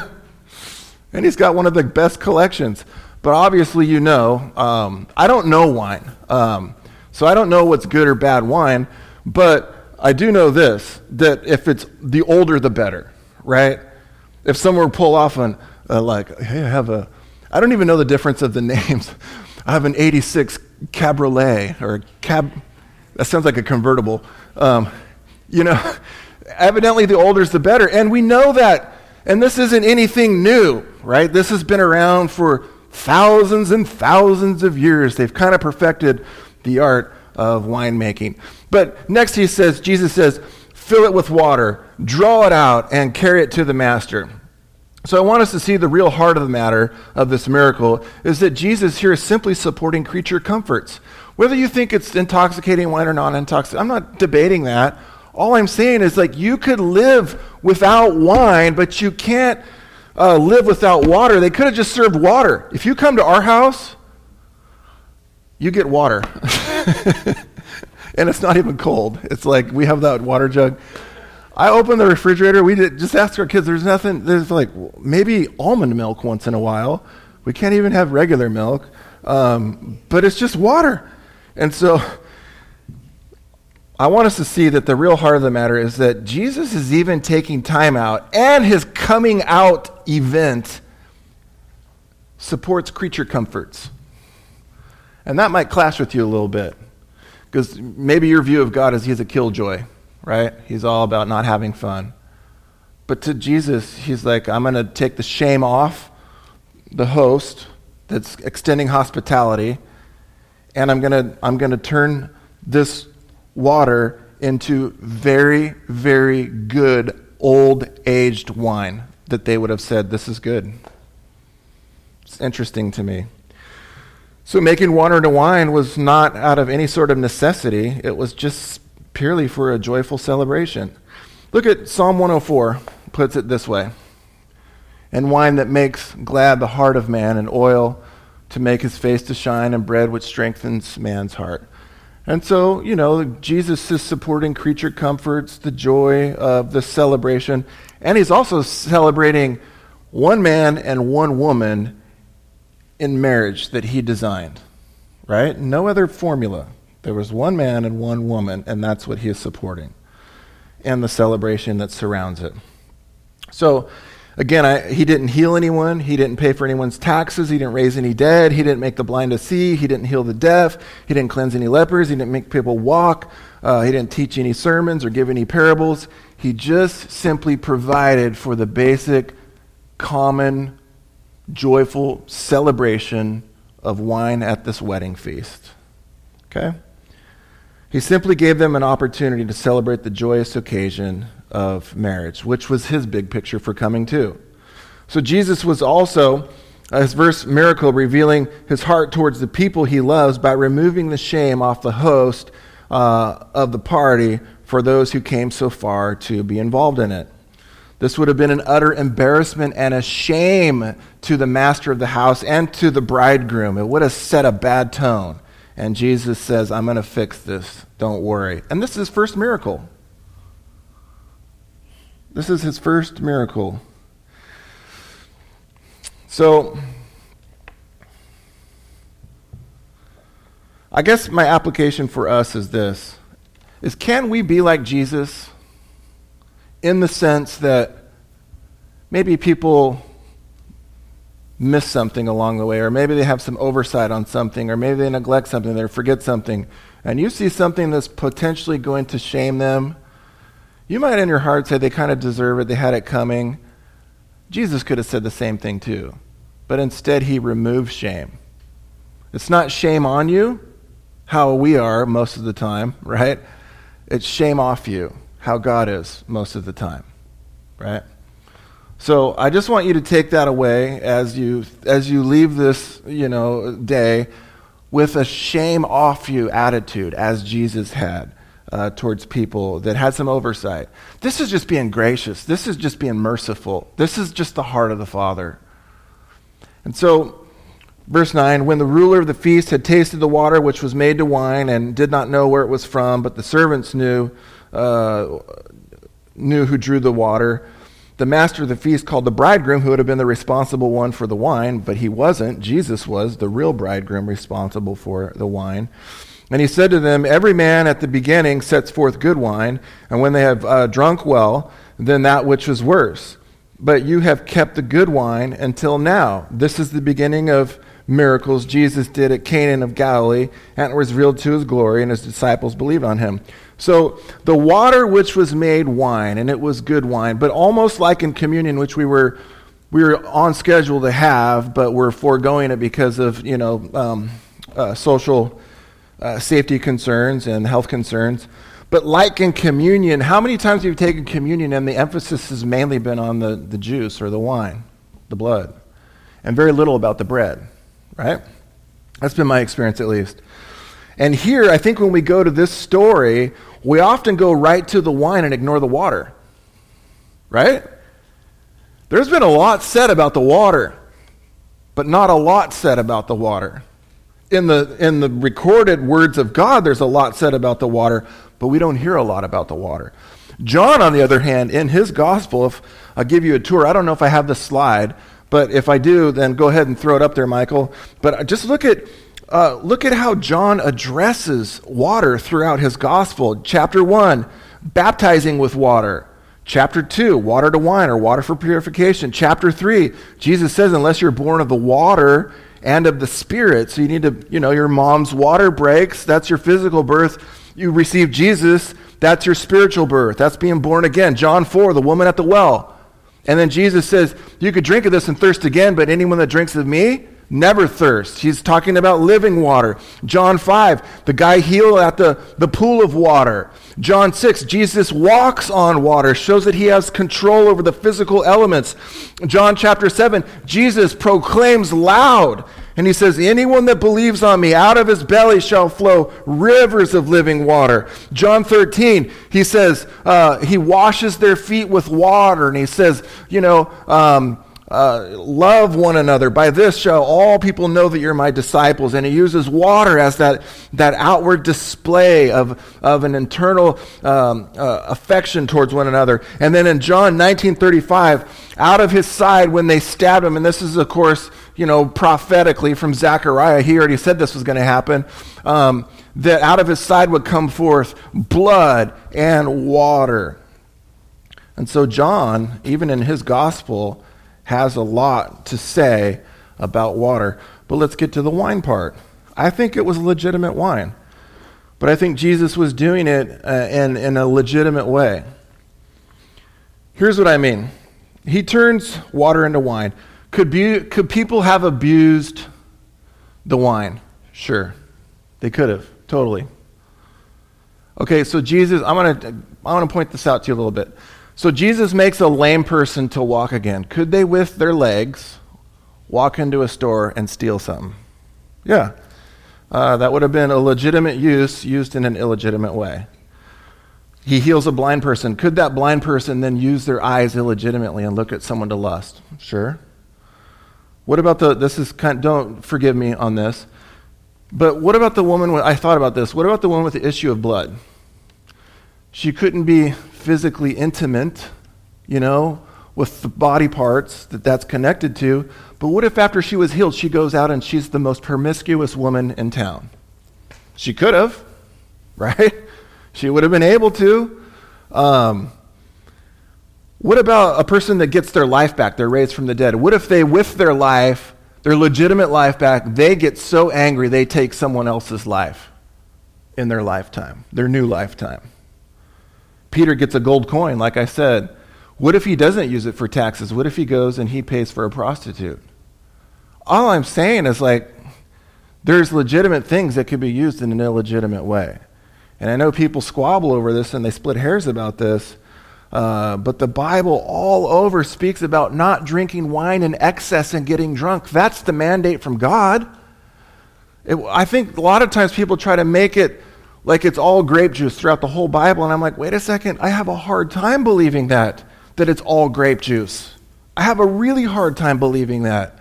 and he's got one of the best collections. But obviously, you know, um, I don't know wine. Um, so I don't know what's good or bad wine. But I do know this that if it's the older, the better, right? If someone pull off an, uh, like, hey, I have a, I don't even know the difference of the names. I have an 86 Cabriolet or Cab, that sounds like a convertible. Um, you know, evidently the older is the better. And we know that. And this isn't anything new, right? This has been around for thousands and thousands of years. They've kind of perfected the art of winemaking. But next he says, Jesus says, fill it with water, draw it out, and carry it to the master. So I want us to see the real heart of the matter of this miracle is that Jesus here is simply supporting creature comforts. Whether you think it's intoxicating wine or non intoxicating, I'm not debating that. All I'm saying is like you could live without wine, but you can't uh, live without water. They could have just served water. If you come to our house, you get water. and it's not even cold. It's like we have that water jug. I open the refrigerator. We did, just ask our kids. There's nothing. There's like maybe almond milk once in a while. We can't even have regular milk, um, but it's just water. And so, I want us to see that the real heart of the matter is that Jesus is even taking time out, and his coming out event supports creature comforts. And that might clash with you a little bit, because maybe your view of God is he's a killjoy, right? He's all about not having fun. But to Jesus, he's like, I'm going to take the shame off the host that's extending hospitality, and I'm going to I'm going to turn this water into very, very good old aged wine that they would have said, This is good. It's interesting to me. So, making water into wine was not out of any sort of necessity, it was just purely for a joyful celebration. Look at Psalm 104, puts it this way And wine that makes glad the heart of man, and oil to make his face to shine, and bread which strengthens man's heart. And so, you know, Jesus is supporting creature comforts, the joy of the celebration, and he's also celebrating one man and one woman in marriage that he designed, right? No other formula. There was one man and one woman, and that's what he is supporting, and the celebration that surrounds it. So, Again, I, he didn't heal anyone. He didn't pay for anyone's taxes. He didn't raise any dead. He didn't make the blind to see. He didn't heal the deaf. He didn't cleanse any lepers. He didn't make people walk. Uh, he didn't teach any sermons or give any parables. He just simply provided for the basic, common, joyful celebration of wine at this wedding feast. Okay? He simply gave them an opportunity to celebrate the joyous occasion of marriage, which was his big picture for coming too. So Jesus was also, uh, his verse miracle, revealing his heart towards the people he loves by removing the shame off the host uh, of the party for those who came so far to be involved in it. This would have been an utter embarrassment and a shame to the master of the house and to the bridegroom. It would have set a bad tone. And Jesus says, I'm going to fix this. Don't worry. And this is his first miracle. This is his first miracle. So, I guess my application for us is this is can we be like Jesus in the sense that maybe people miss something along the way, or maybe they have some oversight on something, or maybe they neglect something, they forget something, and you see something that's potentially going to shame them you might in your heart say they kind of deserve it, they had it coming. Jesus could have said the same thing too. But instead, he removes shame. It's not shame on you, how we are most of the time, right? It's shame off you, how God is most of the time, right? So I just want you to take that away as you as you leave this, you know, day with a shame off you attitude as Jesus had uh, towards people that had some oversight. This is just being gracious. This is just being merciful. This is just the heart of the Father. And so, verse 9 when the ruler of the feast had tasted the water which was made to wine and did not know where it was from, but the servants knew, uh, knew who drew the water. The master of the feast called the bridegroom, who would have been the responsible one for the wine, but he wasn't. Jesus was the real bridegroom responsible for the wine. And he said to them, Every man at the beginning sets forth good wine, and when they have uh, drunk well, then that which is worse. But you have kept the good wine until now. This is the beginning of miracles Jesus did at Cana of Galilee, and it was revealed to his glory, and his disciples believed on him. So the water which was made wine, and it was good wine, but almost like in communion, which we were we were on schedule to have, but we're foregoing it because of you know um, uh, social uh, safety concerns and health concerns. But like in communion, how many times have you taken communion and the emphasis has mainly been on the, the juice or the wine, the blood, and very little about the bread, right? That's been my experience at least. And here, I think when we go to this story, we often go right to the wine and ignore the water, right? There's been a lot said about the water, but not a lot said about the water in the, in the recorded words of God, there's a lot said about the water, but we don't hear a lot about the water. John, on the other hand, in his gospel, if I'll give you a tour, I don't know if I have the slide, but if I do, then go ahead and throw it up there, Michael. But just look at uh, look at how John addresses water throughout his gospel. Chapter 1, baptizing with water. Chapter 2, water to wine or water for purification. Chapter 3, Jesus says, unless you're born of the water and of the Spirit, so you need to, you know, your mom's water breaks, that's your physical birth. You receive Jesus, that's your spiritual birth. That's being born again. John 4, the woman at the well. And then Jesus says, You could drink of this and thirst again, but anyone that drinks of me, never thirst. He's talking about living water. John 5, the guy healed at the, the pool of water. John 6, Jesus walks on water, shows that he has control over the physical elements. John chapter 7, Jesus proclaims loud, and he says, Anyone that believes on me, out of his belly shall flow rivers of living water. John 13, he says, uh, he washes their feet with water, and he says, You know, um, uh, love one another. By this shall all people know that you're my disciples. And he uses water as that, that outward display of, of an internal um, uh, affection towards one another. And then in John 1935, out of his side when they stabbed him, and this is, of course, you know, prophetically from Zechariah, he already said this was going to happen, um, that out of his side would come forth blood and water. And so, John, even in his gospel, has a lot to say about water. But let's get to the wine part. I think it was legitimate wine, but I think Jesus was doing it uh, in, in a legitimate way. Here's what I mean He turns water into wine. Could, be, could people have abused the wine? Sure. They could have, totally. Okay, so Jesus, I'm going to I want to point this out to you a little bit. So Jesus makes a lame person to walk again. Could they, with their legs, walk into a store and steal something? Yeah. Uh, that would have been a legitimate use used in an illegitimate way. He heals a blind person. Could that blind person then use their eyes illegitimately and look at someone to lust? Sure. What about the, this is kind, don't forgive me on this, but what about the woman, I thought about this, what about the woman with the issue of blood? She couldn't be physically intimate, you know, with the body parts that that's connected to. But what if after she was healed, she goes out and she's the most promiscuous woman in town? She could have, right? She would have been able to. Um, what about a person that gets their life back? They're raised from the dead. What if they, with their life, their legitimate life back, they get so angry they take someone else's life in their lifetime, their new lifetime? Peter gets a gold coin, like I said. What if he doesn't use it for taxes? What if he goes and he pays for a prostitute? All I'm saying is like, there's legitimate things that could be used in an illegitimate way. And I know people squabble over this and they split hairs about this, uh, but the Bible all over speaks about not drinking wine in excess and getting drunk. That's the mandate from God. It, I think a lot of times people try to make it like it's all grape juice throughout the whole Bible. And I'm like, wait a second, I have a hard time believing that, that it's all grape juice. I have a really hard time believing that.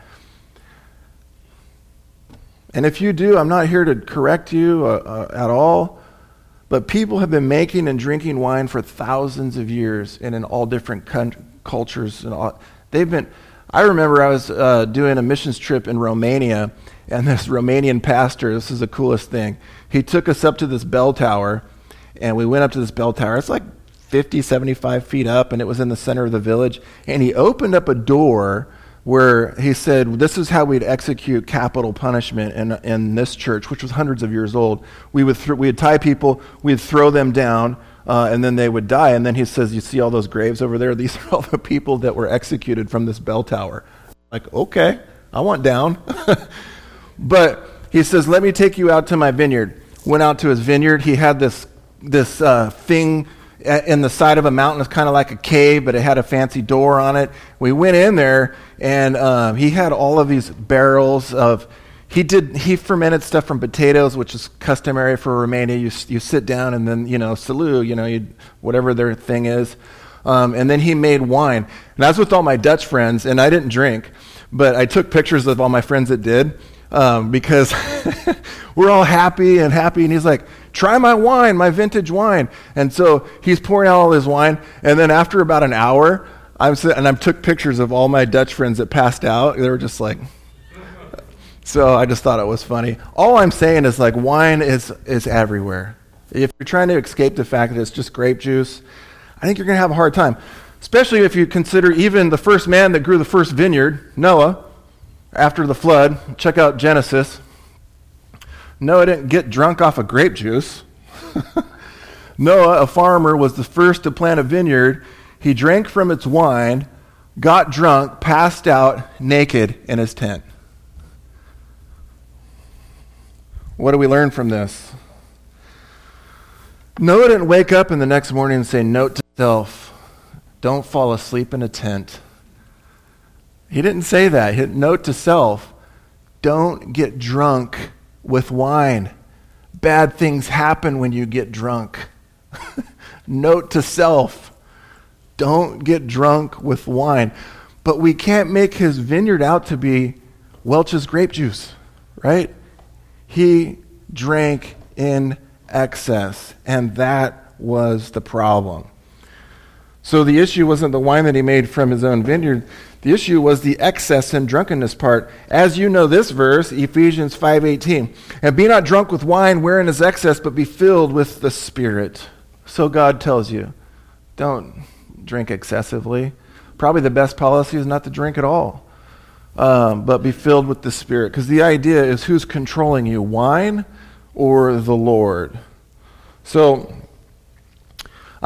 And if you do, I'm not here to correct you uh, uh, at all. But people have been making and drinking wine for thousands of years and in all different cultures. And all, they've been. I remember I was uh, doing a missions trip in Romania, and this Romanian pastor, this is the coolest thing. He took us up to this bell tower, and we went up to this bell tower. It's like 50, 75 feet up, and it was in the center of the village. And he opened up a door where he said, This is how we'd execute capital punishment in, in this church, which was hundreds of years old. We would, th- we'd tie people, we'd throw them down, uh, and then they would die. And then he says, You see all those graves over there? These are all the people that were executed from this bell tower. Like, okay, I want down. But he says, Let me take you out to my vineyard. Went out to his vineyard. He had this, this uh, thing in the side of a mountain. It's kind of like a cave, but it had a fancy door on it. We went in there, and um, he had all of these barrels of. He did. He fermented stuff from potatoes, which is customary for Romania. You you sit down and then you know salut, you know you, whatever their thing is, um, and then he made wine. And I was with all my Dutch friends, and I didn't drink, but I took pictures of all my friends that did um, because we're all happy and happy. And he's like, try my wine, my vintage wine. And so he's pouring out all his wine. And then after about an hour, I'm and I took pictures of all my Dutch friends that passed out. They were just like, So I just thought it was funny. All I'm saying is like wine is, is everywhere. If you're trying to escape the fact that it's just grape juice, I think you're going to have a hard time. Especially if you consider even the first man that grew the first vineyard, Noah, after the flood. Check out Genesis. Noah didn't get drunk off of grape juice. Noah, a farmer, was the first to plant a vineyard. He drank from its wine, got drunk, passed out naked in his tent. What do we learn from this? Noah didn't wake up in the next morning and say, Note to self, don't fall asleep in a tent. He didn't say that. He, note to self, don't get drunk with wine. Bad things happen when you get drunk. Note to self don't get drunk with wine. But we can't make his vineyard out to be Welch's grape juice, right? He drank in excess, and that was the problem. So the issue wasn't the wine that he made from his own vineyard. The issue was the excess and drunkenness part. As you know this verse, Ephesians 5:18. And be not drunk with wine wherein is excess, but be filled with the Spirit. So God tells you, don't drink excessively. Probably the best policy is not to drink at all, um, but be filled with the Spirit. Because the idea is who's controlling you, wine or the Lord? So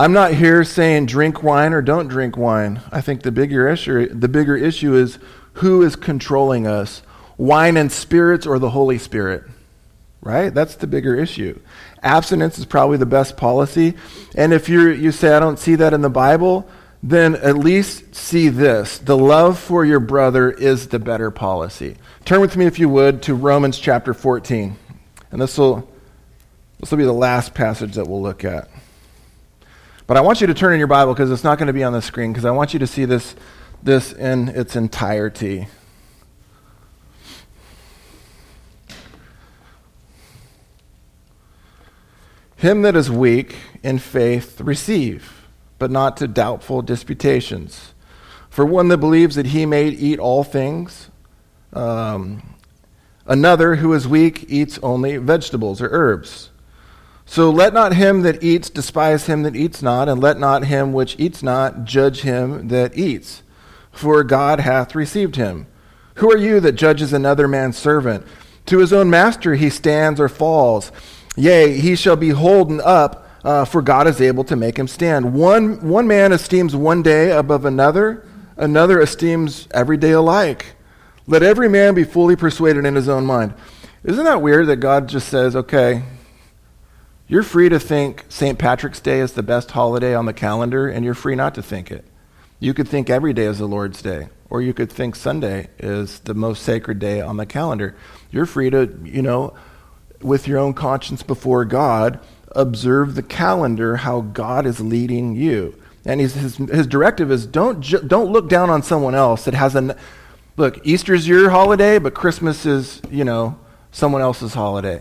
I'm not here saying drink wine or don't drink wine. I think the bigger issue, the bigger issue is who is controlling us, wine and spirits or the Holy Spirit. Right? That's the bigger issue. Abstinence is probably the best policy. And if you you say I don't see that in the Bible, then at least see this. The love for your brother is the better policy. Turn with me if you would to Romans chapter 14. And this will this will be the last passage that we'll look at. But I want you to turn in your Bible because it's not going to be on the screen because I want you to see this this in its entirety. Him that is weak in faith receive, but not to doubtful disputations. For one that believes that he may eat all things, um, another who is weak eats only vegetables or herbs. So let not him that eats despise him that eats not, and let not him which eats not judge him that eats, for God hath received him. Who are you that judges another man's servant? To his own master he stands or falls. Yea, he shall be holden up, uh, for God is able to make him stand. One, one man esteems one day above another, another esteems every day alike. Let every man be fully persuaded in his own mind. Isn't that weird that God just says, okay, you're free to think St. Patrick's Day is the best holiday on the calendar, and you're free not to think it. You could think every day is the Lord's Day, or you could think Sunday is the most sacred day on the calendar. You're free to, you know, with your own conscience before God, observe the calendar, how God is leading you. And his, his, directive is don't, ju- don't look down on someone else that has a. Look, Easter's your holiday, but Christmas is, you know, someone else's holiday.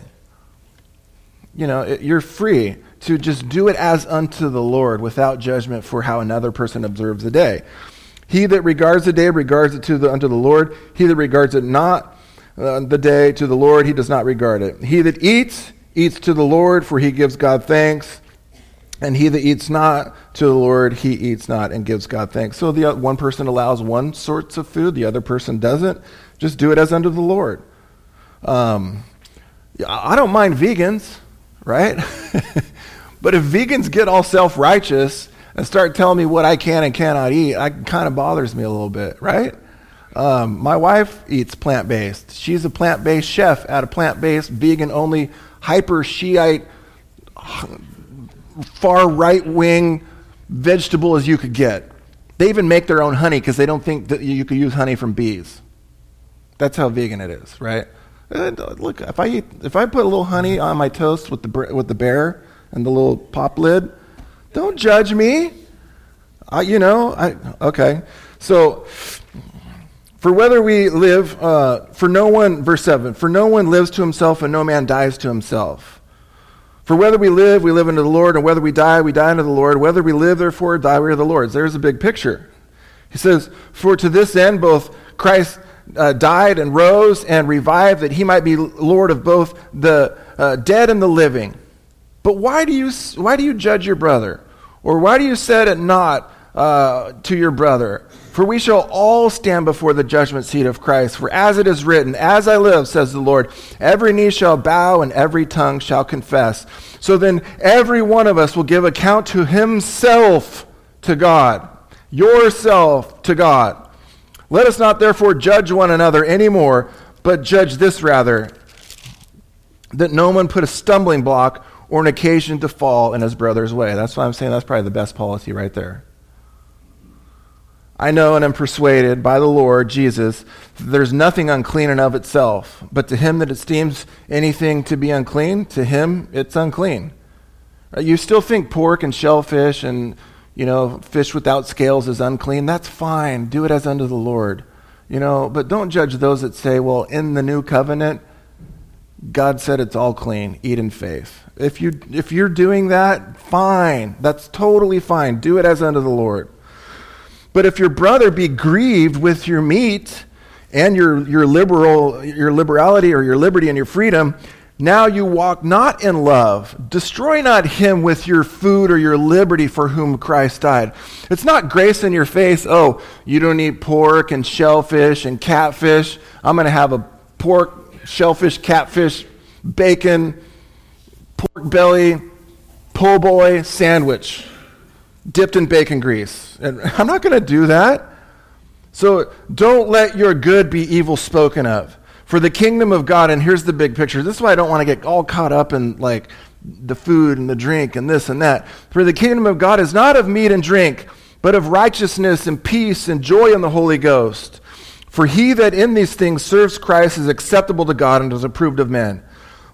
You know, it, you're free to just do it as unto the Lord without judgment for how another person observes the day. He that regards the day regards it to the, unto the Lord. He that regards it not uh, the day to the Lord, he does not regard it. He that eats, eats to the Lord, for he gives God thanks. And he that eats not to the Lord, he eats not and gives God thanks. So the one person allows one sorts of food, the other person doesn't. Just do it as unto the Lord. Um, I don't mind vegans, right? but if vegans get all self righteous and start telling me what I can and cannot eat, it kind of bothers me a little bit, right? Um, my wife eats plant based. She's a plant based chef at a plant based, vegan only, hyper Shiite, far right wing vegetable as you could get. They even make their own honey because they don't think that you could use honey from bees. That's how vegan it is, right? Uh, look, if I eat, if I put a little honey on my toast with the with the bear and the little pop lid, don't judge me. I, you know, I okay. So for whether we live, uh, for no one, verse 7, for no one lives to himself and no man dies to himself. For whether we live, we live unto the Lord, and whether we die, we die unto the Lord. Whether we live, therefore, die, we are the Lord's. There's a big picture. He says, For to this end both Christ uh, died and rose and revived that he might be Lord of both the uh, dead and the living. But why do, you, why do you judge your brother? Or why do you set it not uh, to your brother? For we shall all stand before the judgment seat of Christ. For as it is written, As I live, says the Lord, every knee shall bow and every tongue shall confess. So then every one of us will give account to himself to God, yourself to God. Let us not therefore judge one another anymore, but judge this rather, that no one put a stumbling block or an occasion to fall in his brother's way. That's why I'm saying that's probably the best policy right there. I know and am persuaded by the Lord Jesus that there's nothing unclean in of itself, but to him that esteems anything to be unclean, to him it's unclean. You still think pork and shellfish and you know fish without scales is unclean? That's fine. Do it as unto the Lord. You know, but don't judge those that say, well, in the new covenant, God said it's all clean. Eat in faith. If you if you're doing that, fine. That's totally fine. Do it as unto the Lord. But if your brother be grieved with your meat and your your liberal your liberality or your liberty and your freedom, now you walk not in love. Destroy not him with your food or your liberty for whom Christ died. It's not grace in your face. Oh, you don't eat pork and shellfish and catfish. I'm going to have a pork shellfish, catfish, bacon, pork belly, po' boy sandwich dipped in bacon grease. And I'm not going to do that. So don't let your good be evil spoken of. For the kingdom of God, and here's the big picture. This is why I don't want to get all caught up in like the food and the drink and this and that. For the kingdom of God is not of meat and drink, but of righteousness and peace and joy in the Holy Ghost. For he that in these things serves Christ is acceptable to God and is approved of men.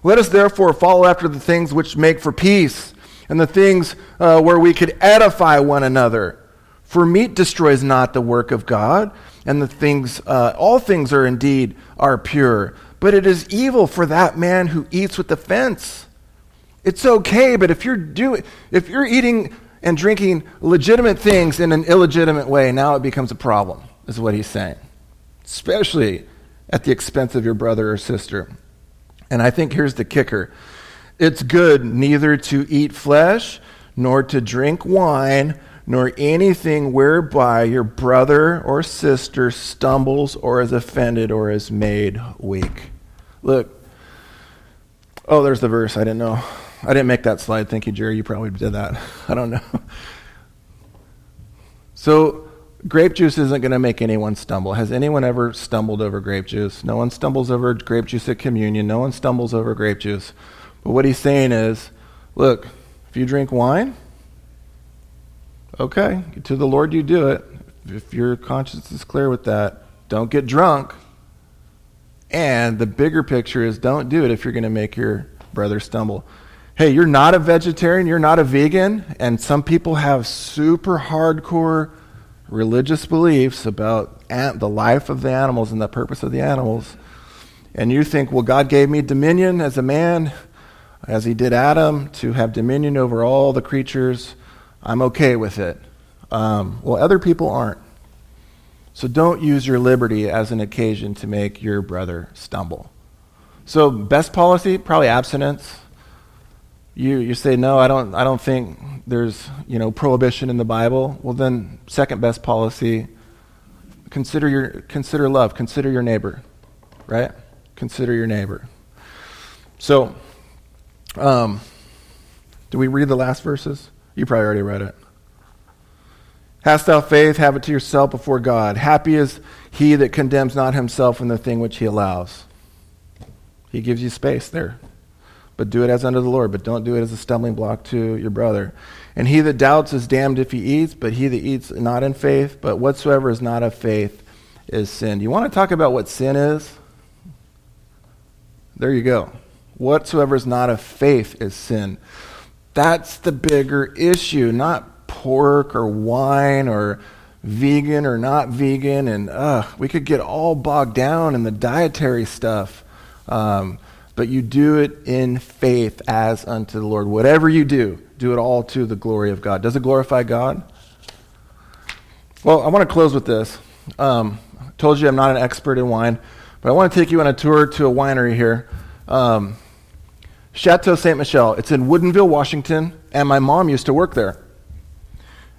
Let us therefore follow after the things which make for peace and the things uh, where we could edify one another. For meat destroys not the work of God, and the things, uh, all things are indeed are pure. But it is evil for that man who eats with the fence. It's okay, but if you're doing, if you're eating and drinking legitimate things in an illegitimate way, now it becomes a problem. Is what he's saying especially at the expense of your brother or sister. And I think here's the kicker it's good neither to eat flesh, nor to drink wine, nor anything whereby your brother or sister stumbles or is offended or is made weak. Look. Oh, there's the verse. I didn't know. I didn't make that slide. Thank you, Jerry. You probably did that. I don't know. So, grape juice isn't going to make anyone stumble. Has anyone ever stumbled over grape juice? No one stumbles over grape juice at communion. No one stumbles over grape juice. But what he's saying is look, if you drink wine, okay, to the Lord you do it. If your conscience is clear with that, don't get drunk. And the bigger picture is don't do it if you're going to make your brother stumble. Hey, you're not a vegetarian, you're not a vegan, and some people have super hardcore religious beliefs about the life of the animals and the purpose of the animals, and you think, well, God gave me dominion as a man, as he did Adam, to have dominion over all the creatures, I'm okay with it. Um, well, other people aren't. So don't use your liberty as an occasion to make your brother stumble. So, best policy, probably abstinence you, you say, no, I don't, I don't think there's you know, prohibition in the Bible, well, then, second best policy, consider, your, consider love, consider your neighbor, right? Consider your neighbor. So, um, do we read the last verses? You probably already read it. Hast thou faith, have it to yourself before God. Happy is he that condemns not himself in the thing which he allows. He gives you space there but do it as unto the Lord. But don't do it as a stumbling block to your brother. And he that doubts is damned if he eats, but he that eats not in faith, but whatsoever is not of faith is sin. You want to talk about what sin is? There you go. Whatsoever is not of faith is sin. That's the bigger issue, not pork or wine or vegan or not vegan. And uh, we could get all bogged down in the dietary stuff. Um, but you do it in faith as unto the Lord. Whatever you do, do it all to the glory of God. Does it glorify God? Well, I want to close with this. Um, Told you I'm not an expert in wine, but I want to take you on a tour to a winery here. Um, Chateau Ste. Michelle. It's in Woodinville, Washington, and my mom used to work there.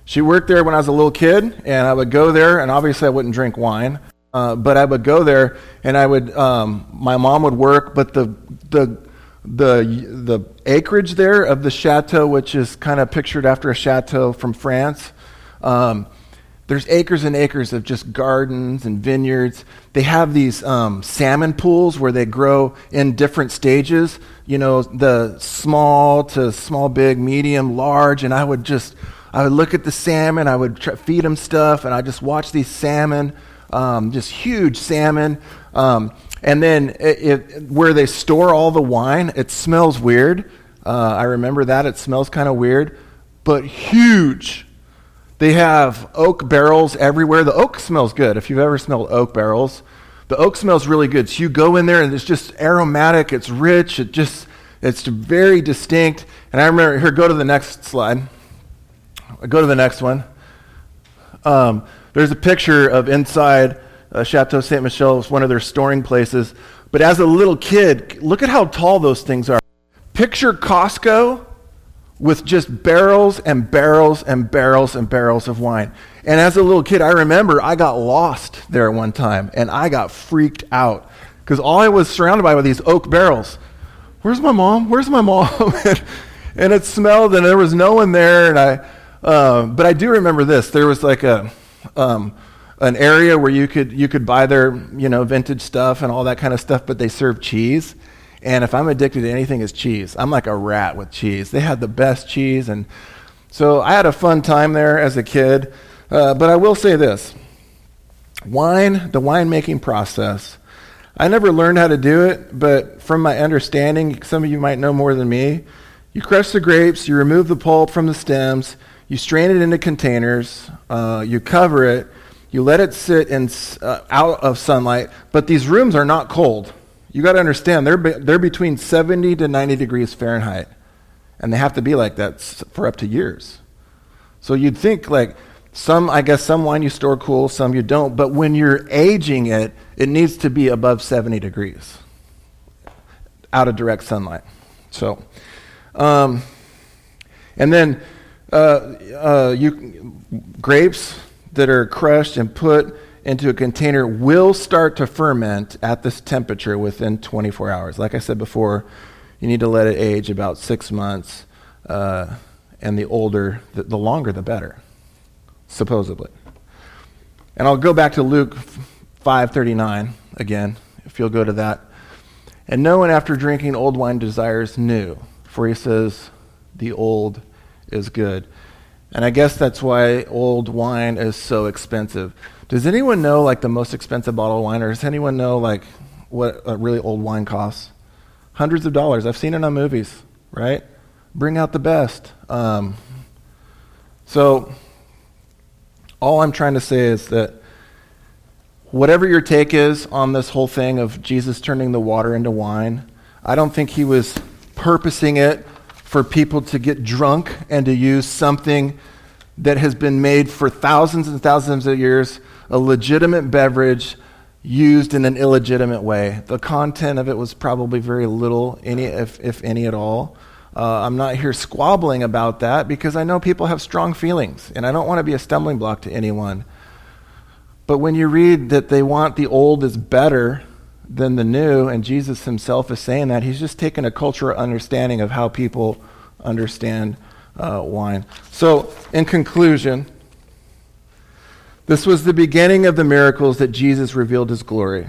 She worked there when I was a little kid, and I would go there, and obviously I wouldn't drink wine, uh, but I would go there, and I would. Um, my mom would work, but the the the the acreage there of the chateau, which is kind of pictured after a chateau from France. Um, there's acres and acres of just gardens and vineyards. They have these um, salmon pools where they grow in different stages. You know, the small to small, big, medium, large, and I would just I would look at the salmon, I would feed them stuff, and I just watch these salmon, um, just huge salmon. Um, and then it, it, where they store all the wine, it smells weird. Uh, I remember that. It smells kind of weird, but huge. They have oak barrels everywhere. The oak smells good. If you've ever smelled oak barrels, the oak smells really good. So you go in there and it's just aromatic, it's rich, it just it's very distinct. And I remember here, go to the next slide. Go to the next one. Um, there's a picture of inside uh, Chateau Ste. Michelle, It's one of their storing places. But as a little kid, look at how tall those things are. Picture Costco with just barrels and barrels and barrels and barrels of wine. And as a little kid, I remember I got lost there one time and I got freaked out because all I was surrounded by were these oak barrels. Where's my mom? Where's my mom? and it smelled and there was no one there. And I, um, but I do remember this. There was like a um, an area where you could you could buy their you know vintage stuff and all that kind of stuff, but they serve cheese. And if I'm addicted to anything, it's cheese. I'm like a rat with cheese. They had the best cheese, and so I had a fun time there as a kid. Uh, but I will say this: wine, the winemaking process. I never learned how to do it, but from my understanding, some of you might know more than me. You crush the grapes, you remove the pulp from the stems, you strain it into containers, uh, you cover it, you let it sit in, uh, out of sunlight, but these rooms are not cold. You got to understand, they're, be, they're between 70 to 90 degrees Fahrenheit, and they have to be like that for up to years. So you'd think, like, some, I guess, some wine you store cool, some you don't, but when you're aging it, it needs to be above 70 degrees out of direct sunlight. So, um, and then uh, uh, you, grapes that are crushed and put into a container will start to ferment at this temperature within 24 hours. Like I said before, you need to let it age about six months, uh, and the older, the, the longer, the better, supposedly. And I'll go back to Luke 5:39 again, if you'll go to that. And no one after drinking old wine desires new, for he says, the old is good. And I guess that's why old wine is so expensive. Does anyone know like the most expensive bottle of wine, or does anyone know like what a really old wine costs? Hundreds of dollars. I've seen it on movies, right? Bring out the best. Um, so, all I'm trying to say is that whatever your take is on this whole thing of Jesus turning the water into wine, I don't think he was purposing it for people to get drunk and to use something that has been made for thousands and thousands of years, a legitimate beverage used in an illegitimate way. The content of it was probably very little, any, if, if any at all. Uh, I'm not here squabbling about that because I know people have strong feelings, and I don't want to be a stumbling block to anyone. But when you read that they want the old is better, than the new, and Jesus himself is saying that. He's just taking a cultural understanding of how people understand uh, wine. So, in conclusion, this was the beginning of the miracles that Jesus revealed his glory.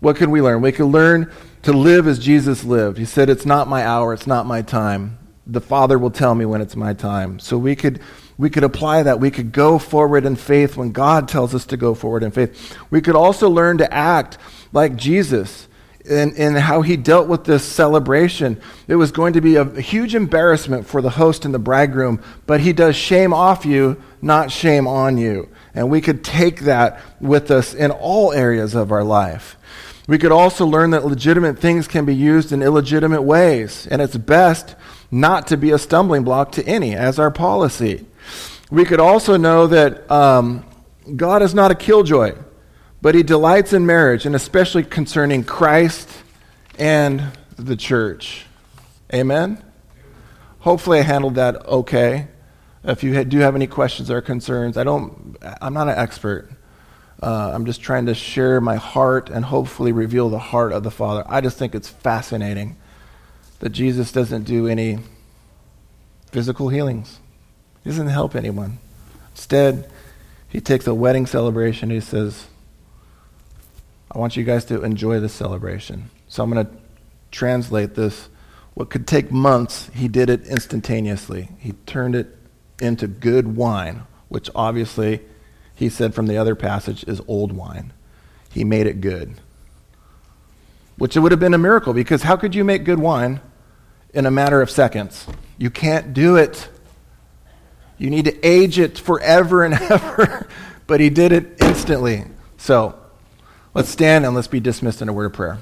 What can we learn? We can learn to live as Jesus lived. He said, It's not my hour, it's not my time. The Father will tell me when it's my time. So we could we could apply that. We could go forward in faith when God tells us to go forward in faith. We could also learn to act like Jesus in, in how he dealt with this celebration. It was going to be a huge embarrassment for the host and the bridegroom, but he does shame off you, not shame on you. And we could take that with us in all areas of our life. We could also learn that legitimate things can be used in illegitimate ways, and it's best not to be a stumbling block to any, as our policy. We could also know that um, God is not a killjoy. but he delights in marriage, and especially concerning Christ and the church. Amen? Hopefully, I handled that okay. If you do have any questions or concerns, I don't, I'm not an expert. Uh, I'm just trying to share my heart and hopefully reveal the heart of the Father. I just think it's fascinating that Jesus doesn't do any physical healings, He doesn't help anyone. Instead, He takes a wedding celebration. He says, I want you guys to enjoy this celebration. So I'm going to translate this. What could take months, he did it instantaneously. He turned it into good wine, which obviously he said from the other passage is old wine. He made it good. Which it would have been a miracle because how could you make good wine in a matter of seconds? You can't do it. You need to age it forever and ever. but he did it instantly. So let's stand and let's be dismissed in a word of prayer.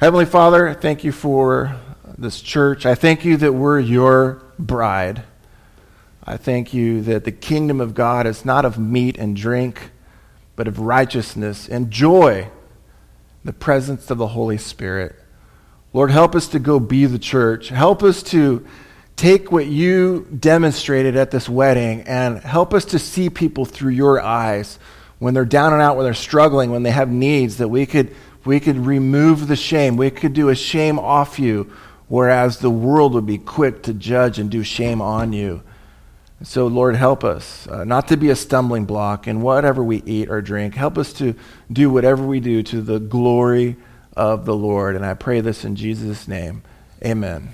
Heavenly Father, thank you for this church. I thank you that we're your bride. I thank you that the kingdom of God is not of meat and drink, but of righteousness and joy, the presence of the Holy Spirit. Lord, help us to go be the church. Help us to take what you demonstrated at this wedding and help us to see people through your eyes when they're down and out, when they're struggling, when they have needs, that we could we could remove the shame. We could do a shame off you, whereas the world would be quick to judge and do shame on you. So, Lord, help us uh, not to be a stumbling block in whatever we eat or drink. Help us to do whatever we do to the glory of the Lord. And I pray this in Jesus' name. Amen.